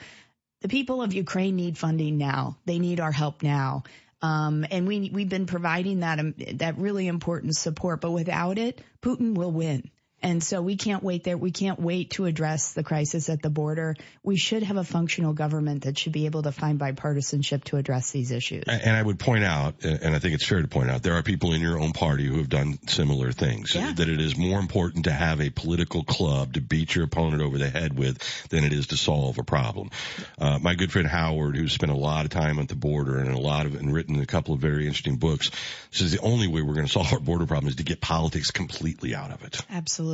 Speaker 22: The people of Ukraine need funding now. They need our help now. Um, and we we've been providing that um, that really important support, but without it, Putin will win. And so we can't wait there. We can't wait to address the crisis at the border. We should have a functional government that should be able to find bipartisanship to address these issues.
Speaker 15: And I would point out, and I think it's fair to point out, there are people in your own party who have done similar things.
Speaker 22: Yeah.
Speaker 15: That it is more important to have a political club to beat your opponent over the head with than it is to solve a problem. Uh, my good friend Howard, who's spent a lot of time at the border and a lot of and written a couple of very interesting books, says the only way we're going to solve our border problem is to get politics completely out of it.
Speaker 22: Absolutely.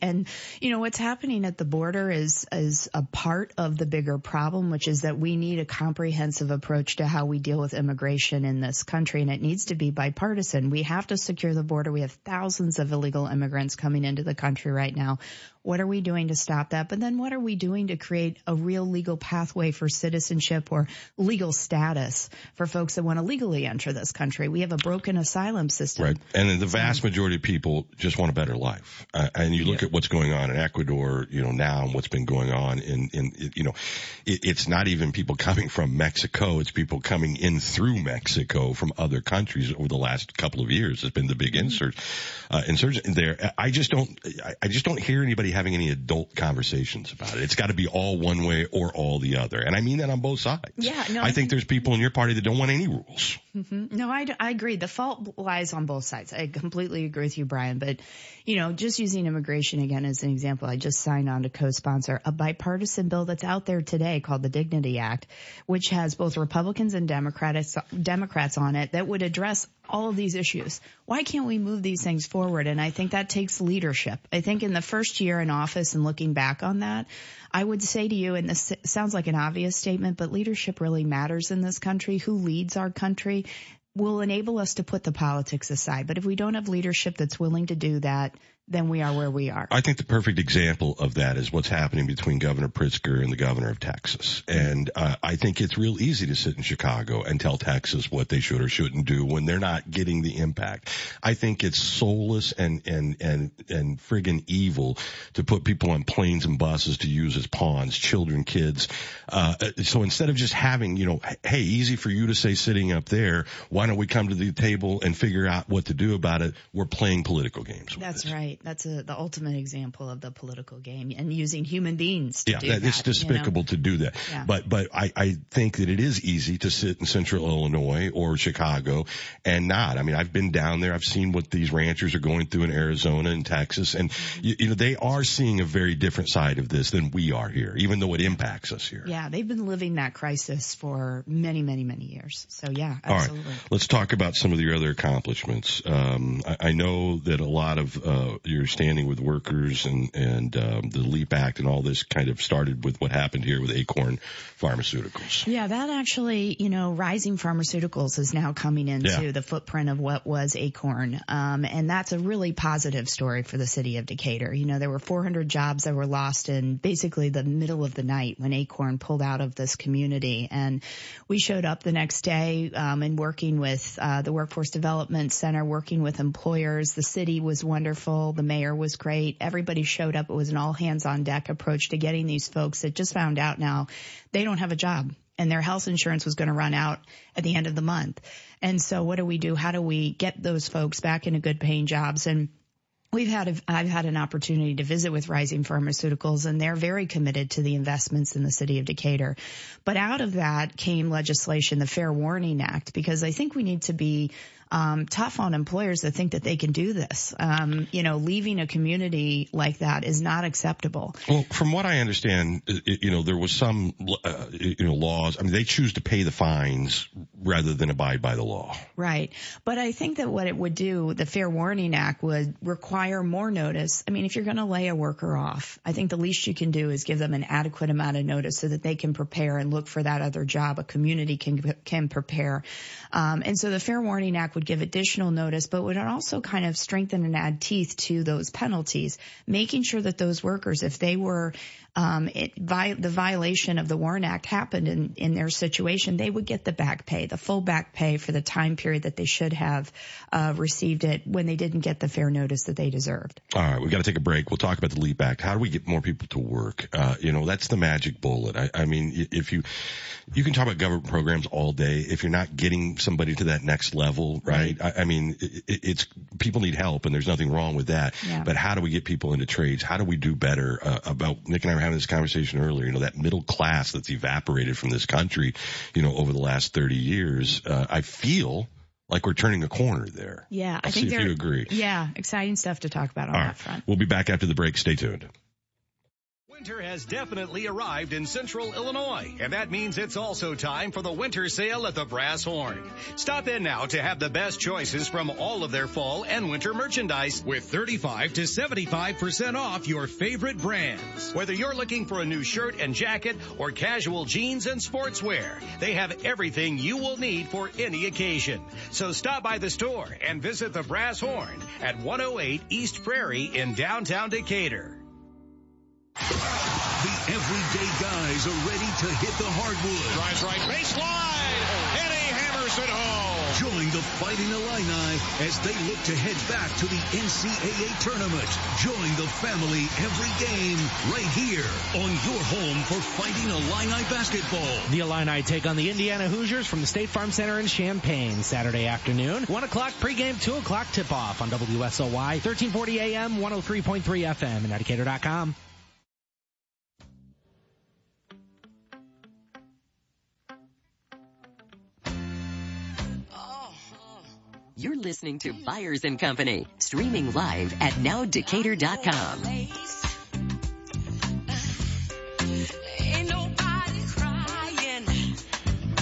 Speaker 22: And you know what's happening at the border is is a part of the bigger problem, which is that we need a comprehensive approach to how we deal with immigration in this country and it needs to be bipartisan. We have to secure the border. We have thousands of illegal immigrants coming into the country right now. What are we doing to stop that? But then what are we doing to create a real legal pathway for citizenship or legal status for folks that want to legally enter this country? We have a broken asylum system.
Speaker 15: Right. And the vast majority of people just want a better life. Uh, and you look at what's going on in Ecuador, you know, now and what's been going on in, in, you know, it, it's not even people coming from Mexico. It's people coming in through Mexico from other countries over the last couple of years has been the big insert, uh, insurgent there. I just don't, I, I just don't hear anybody having any adult conversations about it. It's got to be all one way or all the other. And I mean that on both sides.
Speaker 22: Yeah, no,
Speaker 15: I,
Speaker 22: I
Speaker 15: think there's people in your party that don't want any rules.
Speaker 22: hmm No, I, I agree. The fault lies on both sides. I completely agree with you, Brian. But, you know, just using immigration again as an example, I just signed on to co-sponsor a bipartisan bill that's out there today called the Dignity Act, which has both Republicans and Democrats, Democrats on it that would address all of these issues. Why can't we move these things forward? And I think that takes leadership. I think in the first year in office and looking back on that, I would say to you, and this sounds like an obvious statement, but leadership really matters in this country. Who leads our country will enable us to put the politics aside. But if we don't have leadership that's willing to do that, then we are where we are.
Speaker 15: I think the perfect example of that is what's happening between Governor Pritzker and the governor of Texas. And uh, I think it's real easy to sit in Chicago and tell Texas what they should or shouldn't do when they're not getting the impact. I think it's soulless and and and and friggin' evil to put people on planes and buses to use as pawns, children, kids. Uh, so instead of just having, you know, hey, easy for you to say sitting up there, why don't we come to the table and figure out what to do about it? We're playing political games.
Speaker 22: That's right. That's a, the ultimate example of the political game and using human beings to
Speaker 15: yeah,
Speaker 22: do
Speaker 15: that,
Speaker 22: that.
Speaker 15: it's despicable
Speaker 22: you know?
Speaker 15: to do that.
Speaker 22: Yeah.
Speaker 15: But but I, I think that it is easy to sit in central Illinois or Chicago and not. I mean, I've been down there. I've seen what these ranchers are going through in Arizona and Texas, and you, you know they are seeing a very different side of this than we are here, even though it impacts us here.
Speaker 22: Yeah, they've been living that crisis for many, many, many years. So yeah, absolutely.
Speaker 15: All right, let's talk about some of your other accomplishments. Um, I, I know that a lot of uh, your standing with workers and and um, the Leap Act and all this kind of started with what happened here with Acorn Pharmaceuticals.
Speaker 22: Yeah, that actually, you know, Rising Pharmaceuticals is now coming into
Speaker 15: Yeah.
Speaker 22: the footprint of what was Acorn. Um, and that's a really positive story for the city of Decatur. You know, there were 400 jobs that were lost in basically the middle of the night when Acorn pulled out of this community. And we showed up the next day, um, and working with, uh, the Workforce Development Center, working with employers. The city was wonderful. The mayor was great. Everybody showed up. It was an all hands on deck approach to getting these folks that just found out now they don't have a job and their health insurance was going to run out at the end of the month. And so what do we do? How do we get those folks back into good paying jobs? And We've had, a, I've had an opportunity to visit with Rising Pharmaceuticals and they're very committed to the investments in the city of Decatur. But out of that came legislation, the Fair Warning Act, because I think we need to be um, tough on employers that think that they can do this. Um, you know, leaving a community like that is not acceptable.
Speaker 15: Well, from what I understand, you know, there was some, uh, you know, laws. I mean, they choose to pay the fines rather than abide by the law.
Speaker 22: Right. But I think that what it would do, the Fair Warning Act would require more notice. I mean, if you're going to lay a worker off, I think the least you can do is give them an adequate amount of notice so that they can prepare and look for that other job. A community can, can prepare. Um, and so the Fair Warning Act would give additional notice, but would also kind of strengthen and add teeth to those penalties, making sure that those workers, if they were um, it, vi- the violation of the WARN Act happened in, in their situation, they would get the back pay, the full back pay for the time period that they should have uh, received it when they didn't get the fair notice that they deserved.
Speaker 15: All right, we've got to take a break. We'll talk about the LEAP Act. How do we get more people to work? Uh, you know, that's the magic bullet. I, I mean, if you you can talk about government programs all day. If you're not getting somebody to that next level, right? right. I, I, mean, it, it's people need help, and there's nothing wrong with that. Yeah. But how do we get people into trades? How do we do better uh, about Nick and I were having this conversation earlier, you know, that middle class that's evaporated from this country, you know, over the last 30 years, uh, I feel like we're turning a corner there.
Speaker 22: Yeah,
Speaker 15: I'll
Speaker 22: I think
Speaker 15: see if you agree.
Speaker 22: Yeah, exciting stuff to talk about on
Speaker 15: All
Speaker 22: that
Speaker 15: right.
Speaker 22: front.
Speaker 15: We'll be back after the break. Stay tuned.
Speaker 21: Winter has definitely arrived in central Illinois, and that means it's also time for the winter sale at the Brass Horn. Stop in now to have the best choices from all of their fall and winter merchandise with 35 to 75% off your favorite brands. Whether you're looking for a new shirt and jacket or casual jeans and sportswear, they have everything you will need for any occasion. So stop by the store and visit the Brass Horn at 108 East Prairie in downtown Decatur.
Speaker 23: The everyday guys are ready to hit the hardwood.
Speaker 24: Drives right baseline, and he hammers it home.
Speaker 23: Join the Fighting Illini as they look to head back to the NCAA tournament. Join the family every game right here on your home for Fighting Illini basketball.
Speaker 25: The Illini take on the Indiana Hoosiers from the State Farm Center in Champaign Saturday afternoon. 1 o'clock pregame, 2 o'clock tip-off on WSOY, 1340 AM, 103.3 FM, and Educator.com.
Speaker 16: You're listening to Byers and Company, streaming live at nowdecatur.com.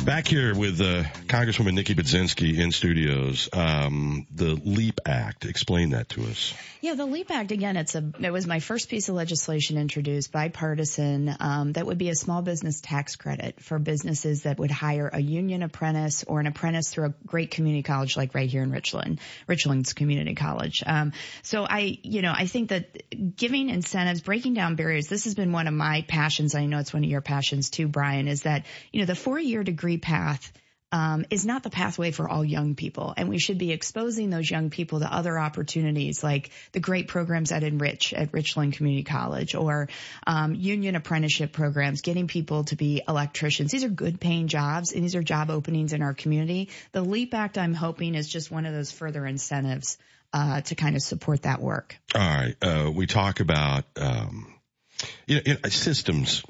Speaker 15: Back here with uh, Congresswoman Nikki Budzinski in studios. Um, the LEAP Act. Explain that to us.
Speaker 22: Yeah, the LEAP Act again. It's a. It was my first piece of legislation introduced, bipartisan. Um, that would be a small business tax credit for businesses that would hire a union apprentice or an apprentice through a great community college like right here in Richland, Richland's Community College. Um, so I, you know, I think that giving incentives, breaking down barriers. This has been one of my passions. I know it's one of your passions too, Brian. Is that you know the four-year degree path um, is not the pathway for all young people, and we should be exposing those young people to other opportunities like the great programs at Enrich at Richland Community College or um, union apprenticeship programs, getting people to be electricians. These are good paying jobs, and these are job openings in our community. The LEAP Act, I'm hoping, is just one of those further incentives uh, to kind of support that work.
Speaker 15: All right, uh, we talk about um, you know, systems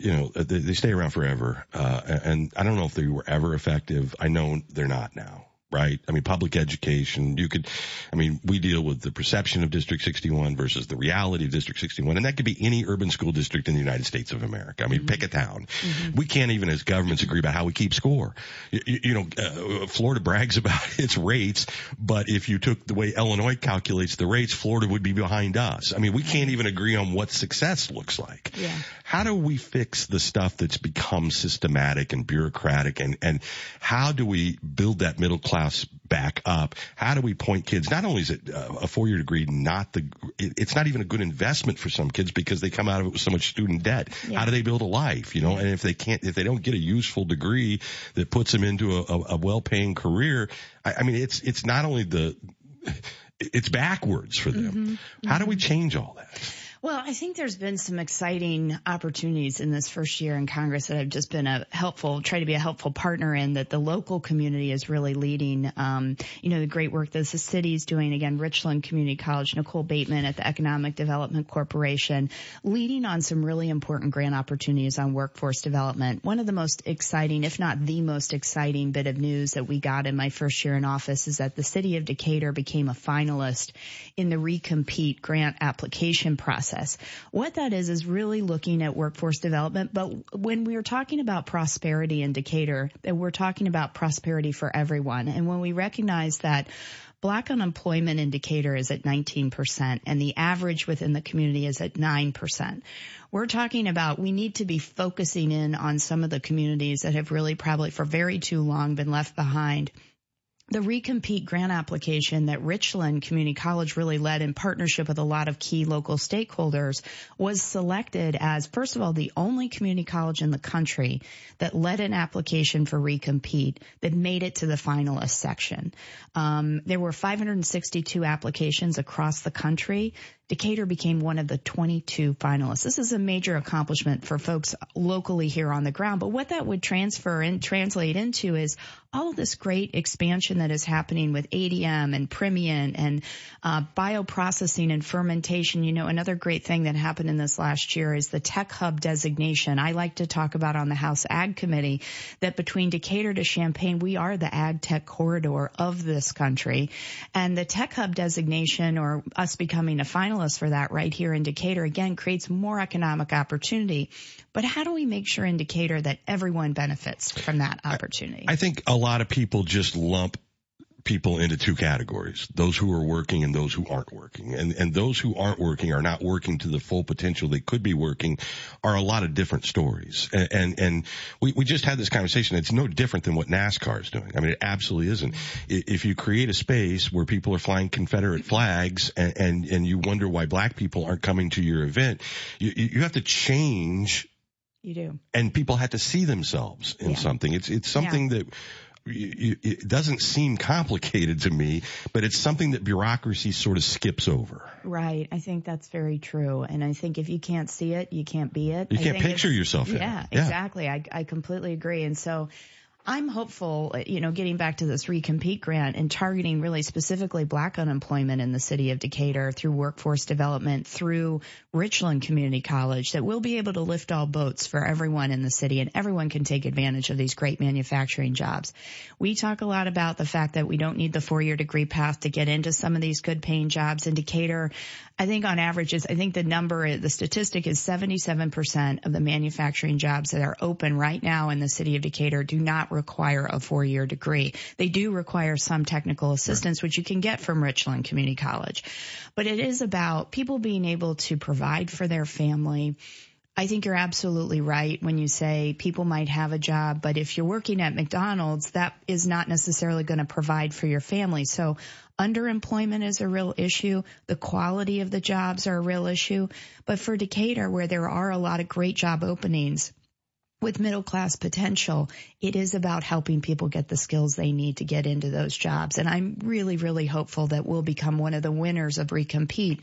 Speaker 15: you know, they, they stay around forever. Uh, and I don't know if they were ever effective. I know they're not now right? I mean, public education, you could, I mean, we deal with the perception of District 61 versus the reality of District 61, and that could be any urban school district in the United States of America. I mean, mm-hmm. pick a town. Mm-hmm. We can't even as governments agree about how we keep score. You, you know, uh, Florida brags about its rates, but if you took the way Illinois calculates the rates, Florida would be behind us. I mean, we can't even agree on what success looks like.
Speaker 22: Yeah.
Speaker 15: How do we fix the stuff that's become systematic and bureaucratic and, and how do we build that middle class class back up. How do we point kids? Not only is it uh, a four year degree, not the, it's not even a good investment for some kids because they come out of it with so much student debt. Yeah. How do they build a life? You know, and if they can't, if they don't get a useful degree that puts them into a, a, a well paying career, I, I mean, it's, it's not only the, it's backwards for them. Mm-hmm. How do we change all that?
Speaker 22: Well, I think there's been some exciting opportunities in this first year in Congress that have just been a helpful, try to be a helpful partner in that the local community is really leading, um, you know, the great work that the city is doing. Again, Richland Community College, Nicole Bateman at the Economic Development Corporation, leading on some really important grant opportunities on workforce development. One of the most exciting, if not the most exciting bit of news that we got in my first year in office is that the city of Decatur became a finalist in the recompete grant application process process. What that is is really looking at workforce development. But when we're talking about prosperity in Decatur, we're talking about prosperity for everyone. And when we recognize that Black unemployment indicator is at 19% and the average within the community is at 9%. We're talking about we need to be focusing in on some of the communities that have really probably for very too long been left behind the recompete grant application that Richland Community College really led in partnership with a lot of key local stakeholders was selected as, first of all, the only community college in the country that led an application for recompete that made it to the finalist section. Um, there were 562 applications across the country. Decatur became one of the 22 finalists. This is a major accomplishment for folks locally here on the ground. But what that would transfer and translate into is all of this great expansion that is happening with ADM and Primient and uh, bioprocessing and fermentation. You know, another great thing that happened in this last year is the Tech Hub designation. I like to talk about on the House Ag Committee that between Decatur to Champaign, we are the ag tech corridor of this country. And the Tech Hub designation or us becoming a finalist for that right here in Decatur again creates more economic opportunity. But how do we make sure in Decatur that everyone benefits from that opportunity?
Speaker 15: I think a lot of people just lump people into two categories those who are working and those who aren't working and and those who aren't working are not working to the full potential they could be working are a lot of different stories and and, and we, we just had this conversation it's no different than what NASCAR is doing I mean it absolutely isn't if you create a space where people are flying Confederate flags and and, and you wonder why black people aren't coming to your event you you have to change
Speaker 22: you do.
Speaker 15: And people had to see themselves in
Speaker 22: Yeah.
Speaker 15: something. It's it's something that you, you, it doesn't seem complicated to me, but it's something that bureaucracy sort of skips over.
Speaker 22: Right. I think that's very true. And I think if you can't see it, you can't be it.
Speaker 15: You
Speaker 22: I
Speaker 15: can't picture yourself in it.
Speaker 22: Yeah,
Speaker 15: Yeah.
Speaker 22: exactly. I, I completely agree. And so I'm hopeful, you know, getting back to this recompete grant and targeting really specifically black unemployment in the city of Decatur through workforce development, through Richland Community College, that we'll be able to lift all boats for everyone in the city and everyone can take advantage of these great manufacturing jobs. We talk a lot about the fact that we don't need the four year degree path to get into some of these good paying jobs in Decatur. I think on average is, I think the number, the statistic is 77% of the manufacturing jobs that are open right now in the city of Decatur do not require a four year degree. They do require some technical assistance, which you can get from Richland Community College. But it is about people being able to provide for their family. I think you're absolutely right when you say people might have a job, but if you're working at McDonald's, that is not necessarily going to provide for your family. So underemployment is a real issue. The quality of the jobs are a real issue. But for Decatur, where there are a lot of great job openings, with middle class potential, it is about helping people get the skills they need to get into those jobs. And I'm really, really hopeful that we'll become one of the winners of Recompete.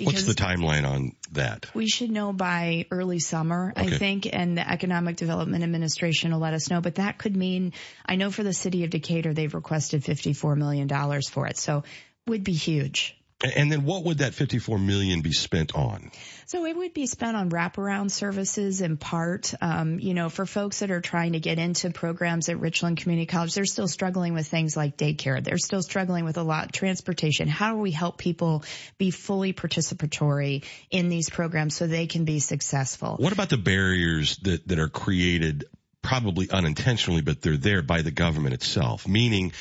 Speaker 15: What's the timeline on that?
Speaker 22: We should know by early summer, I think, and the Economic Development Administration will let us know. But that could mean, I know for the city of Decatur, they've requested $54 million for it. So would be huge.
Speaker 15: And then what would that 54 million be spent on?
Speaker 22: So it would be spent on wraparound services in part. Um, you know, for folks that are trying to get into programs at Richland Community College, they're still struggling with things like daycare. They're still struggling with a lot transportation. How do we help people be fully participatory in these programs so they can be successful?
Speaker 15: What about the barriers that, that are created probably unintentionally, but they're there by the government itself? Meaning,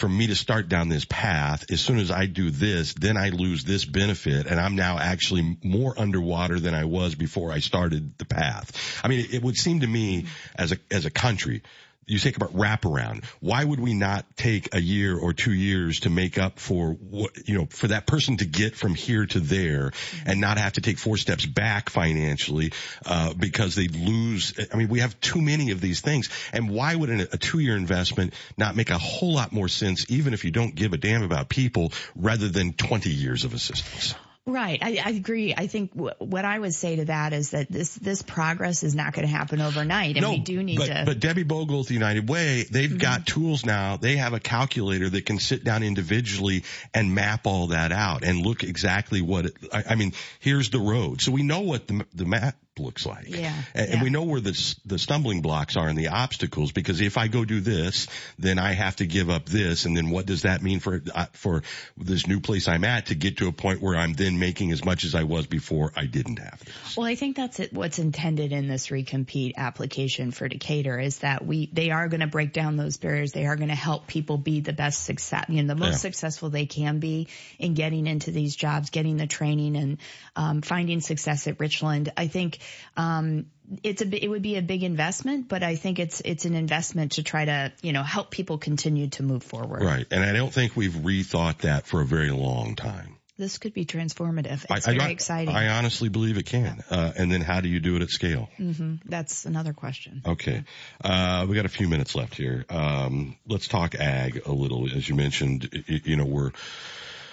Speaker 15: for me to start down this path, as soon as I do this, then I lose this benefit and I'm now actually more underwater than I was before I started the path. I mean, it would seem to me as a, as a country, you think about wraparound. Why would we not take a year or two years to make up for what, you know, for that person to get from here to there and not have to take four steps back financially, uh, because they lose. I mean, we have too many of these things. And why would an, a two year investment not make a whole lot more sense, even if you don't give a damn about people rather than 20 years of assistance?
Speaker 22: Right. I, I agree. I think w- what I would say to that is that this, this progress is not going to happen overnight and we do need
Speaker 15: but,
Speaker 22: to.
Speaker 15: But Debbie Bogle at the United Way, they've mm-hmm. got tools now. They have a calculator that can sit down individually and map all that out and look exactly what it, I, I mean, here's the road. So we know what the, the map looks like.
Speaker 22: Yeah.
Speaker 15: And, and we know where the, the stumbling blocks are and the obstacles because if I go do this, then I have to give up this. And then what does that mean for, uh, for this new place I'm at to get to a point where I'm then making as much as I was before I didn't have this?
Speaker 22: Well, I think that's it, what's intended in this recompete application for Decatur is that we they are going to break down those barriers. They are going to help people be the best success, you know, the most
Speaker 26: Yeah.
Speaker 22: successful they can be in getting into these jobs, getting the training, and um, finding success at Richland. I think um, it's a it would be a big investment, but I think it's it's an investment to try to you know help people continue to move forward.
Speaker 15: Right, and I don't think we've rethought that for a very long time.
Speaker 22: This could be transformative. It's
Speaker 15: I,
Speaker 22: very
Speaker 15: I,
Speaker 22: exciting.
Speaker 15: I honestly believe it can. Uh, and then how do you do it at scale?
Speaker 22: hmm That's another question.
Speaker 15: Okay. Uh, we got a few minutes left here. Um, let's talk ag a little. As you mentioned, y- you know, we're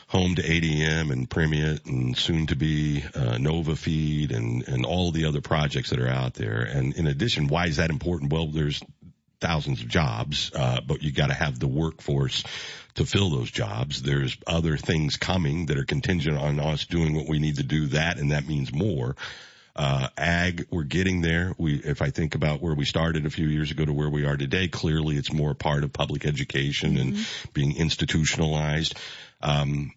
Speaker 15: home to ADM and Primient and soon to be uh, Nova Feed and, and all the other projects that are out there. And in addition, why is that important? Well, there's thousands of jobs, uh, but you got to have the workforce to fill those jobs. There's other things coming that are contingent on us doing what we need to do that, and that means more. Uh, ag, we're getting there. We, if I think about where we started a few years ago to where we are today, clearly it's more part of public education and being institutionalized. Um,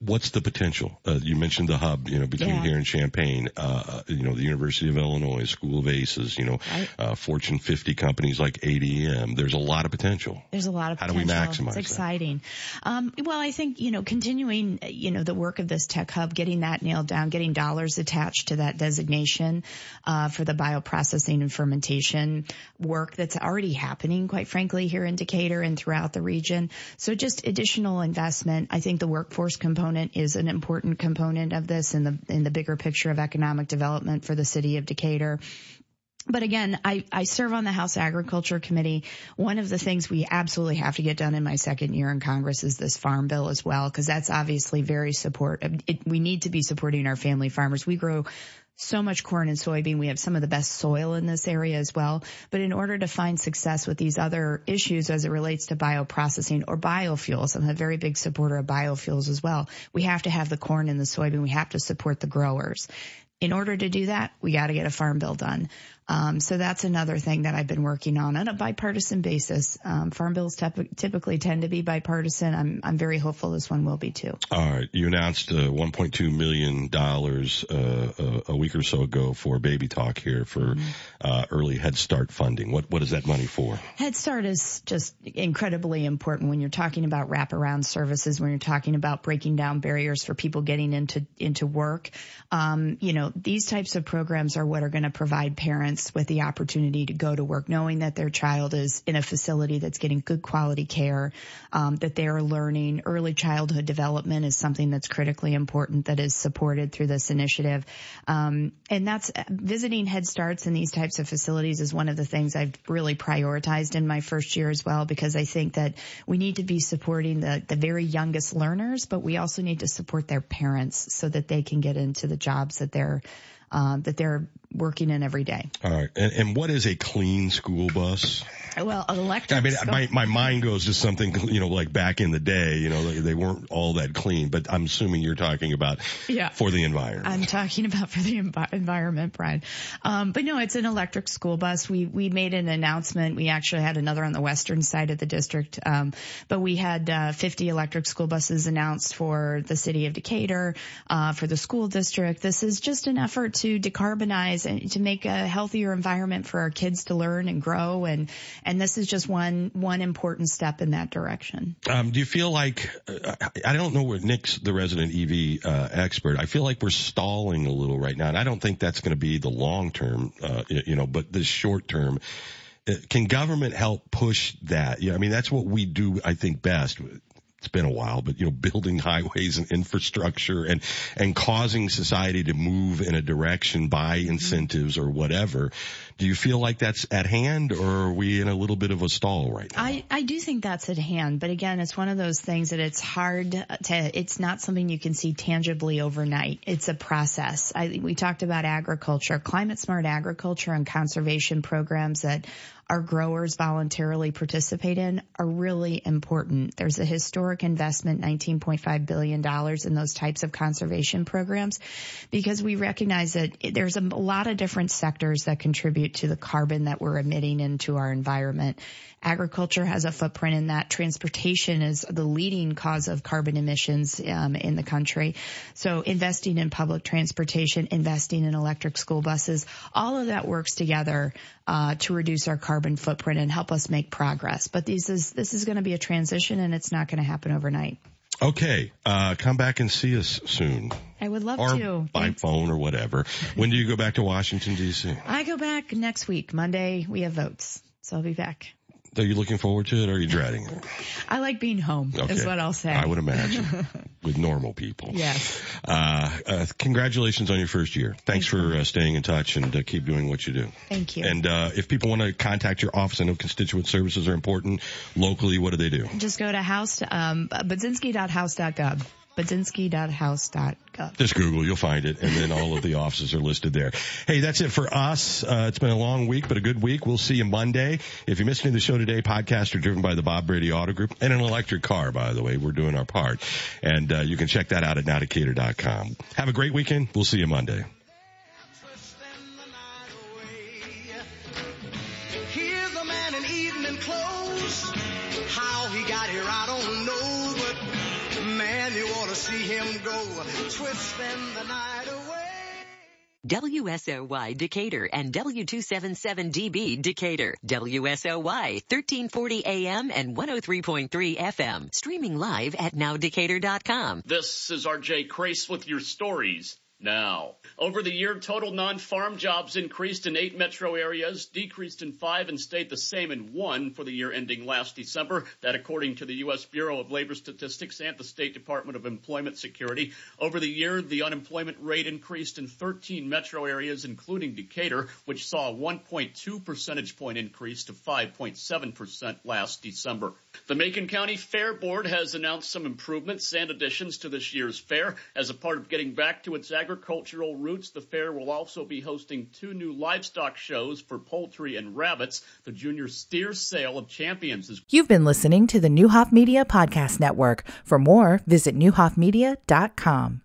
Speaker 15: what's the potential? Uh, you mentioned the hub, you know, between
Speaker 22: Yeah.
Speaker 15: here and Champaign, uh, you know, the University of Illinois, School of Aces, you know, uh, Fortune 50 companies like ADM. There's a lot of potential.
Speaker 22: There's a lot of
Speaker 15: How do we
Speaker 22: potential.
Speaker 15: maximize
Speaker 22: It's exciting. Um, well, I think you know, continuing you know the work of this tech hub, getting that nailed down, getting dollars attached to that designation uh, for the bioprocessing and fermentation work that's already happening, quite frankly, here in Decatur and throughout the region. So just additional investment. I think the workforce component is an important component of this in the in the bigger picture of economic development for the city of Decatur. But again, I, I serve on the House Agriculture Committee. One of the things we absolutely have to get done in my second year in Congress is this farm bill as well, because that's obviously very support. It, we need to be supporting our family farmers. We grow so much corn and soybean. We have some of the best soil in this area as well. But in order to find success with these other issues as it relates to bioprocessing or biofuels, I'm a very big supporter of biofuels as well. We have to have the corn and the soybean. We have to support the growers. In order to do that, we got to get a farm bill done. Um, so that's another thing that I've been working on on a bipartisan basis. Um, farm bills typ- typically tend to be bipartisan. I'm I'm very hopeful this one will be too.
Speaker 15: All right. You announced uh, 1.2 million dollars uh, a, a week or so ago for Baby Talk here for uh, early Head Start funding. What what is that money for?
Speaker 22: Head Start is just incredibly important when you're talking about wraparound services, when you're talking about breaking down barriers for people getting into into work. Um, you know, these types of programs are what are going to provide parents with the opportunity to go to work, knowing that their child is in a facility that's getting good quality care, um, that they are learning. Early childhood development is something that's critically important that is supported through this initiative, um, and that's visiting Head Starts in these types of facilities is one of the things I've really prioritized in my first year as well because I think that we need to be supporting the the very youngest learners, but we also need to support their parents so that they can get into the jobs that they're uh, that they're working in every day.
Speaker 15: All right. And, and what is a clean school bus?
Speaker 22: Well, electric.
Speaker 15: I mean, my, my mind goes to something, you know, like back in the day, you know, they, they weren't all that clean, but I'm assuming you're talking about
Speaker 22: Yeah.
Speaker 15: for the environment.
Speaker 22: I'm talking about for the envi- environment, Brian. Um, but no, it's an electric school bus. We we made an announcement. We actually had another on the western side of the district, um, but we had uh, 50 electric school buses announced for the city of Decatur, uh, for the school district. This is just an effort to decarbonize and to make a healthier environment for our kids to learn and grow, and and this is just one one important step in that direction.
Speaker 15: Um, do you feel like I I don't know where Nick's the resident EV uh, expert. I feel like we're stalling a little right now, and I don't think that's going to be the long term, uh, you know, but the short term. Uh, Can government help push that? Yeah, I mean that's what we do. I think best. It's been a while, but you know, building highways and infrastructure and and causing society to move in a direction by incentives or whatever. Do you feel like that's at hand, or are we in a little bit of a stall right now?
Speaker 22: I, I do think that's at hand, but again, it's one of those things that it's hard to, it's not something you can see tangibly overnight. It's a process. I, we talked about agriculture, climate smart agriculture and conservation programs that our growers voluntarily participate in are really important. There's a historic investment, $19.5 billion in those types of conservation programs because we recognize that there's a lot of different sectors that contribute to the carbon that we're emitting into our environment. Agriculture has a footprint in that. Transportation is the leading cause of carbon emissions um, in the country. So investing in public transportation, investing in electric school buses, all of that works together uh, to reduce our carbon footprint and help us make progress. But this is this is going to be a transition, and it's not going to happen overnight.
Speaker 15: Okay, uh, come back and see us soon.
Speaker 22: I would love
Speaker 15: or
Speaker 22: to.
Speaker 15: by phone or whatever. When do you go back to Washington D.C.?
Speaker 22: I go back next week. Monday we have votes, so I'll be back.
Speaker 15: Are you looking forward to it or are you dreading it?
Speaker 22: I like being home. Is what I'll say.
Speaker 15: I would imagine with normal people.
Speaker 22: Yes.
Speaker 15: Uh, uh, congratulations on your first year. Thanks for uh, staying in touch and uh, keep doing what you do.
Speaker 22: Thank you.
Speaker 15: And uh, if people want to contact your office, I know constituent services are important locally. What do they do?
Speaker 22: Just go to house um, budzinski.house.gov. Budzinski.house.gov.
Speaker 15: Just Google, you'll find it, and then all of the offices are listed there. Hey, that's it for us. Uh, it's been a long week, but a good week. We'll see you Monday. If you missed any of the show today, podcasts are driven by the Bob Brady Auto Group and an electric car, by the way. We're doing our part. And uh, you can check that out at nowdecatur.com. Have a great weekend. We'll see you Monday.
Speaker 26: Him go, twisting the night away.
Speaker 16: WSOY Decatur and W277DB Decatur. WSOY 1340 AM and 103.3 FM. Streaming live at nowdecatur.com.
Speaker 2: This is RJ Crace with your stories. Now, over the year, total non-farm jobs increased in eight metro areas, decreased in five, and stayed the same in one for the year ending last December. That according to the U.S. Bureau of Labor Statistics and the State Department of Employment Security. Over the year, the unemployment rate increased in 13 metro areas, including Decatur, which saw a 1.2 percentage point increase to 5.7% last December. The Macon County Fair Board has announced some improvements and additions to this year's fair. As a part of getting back to its agricultural roots, the fair will also be hosting two new livestock shows for poultry and rabbits. The Junior Steer Sale of Champions is
Speaker 27: You've been listening to the Neuhoff Media Podcast Network. For more, visit neuhoffmedia.com.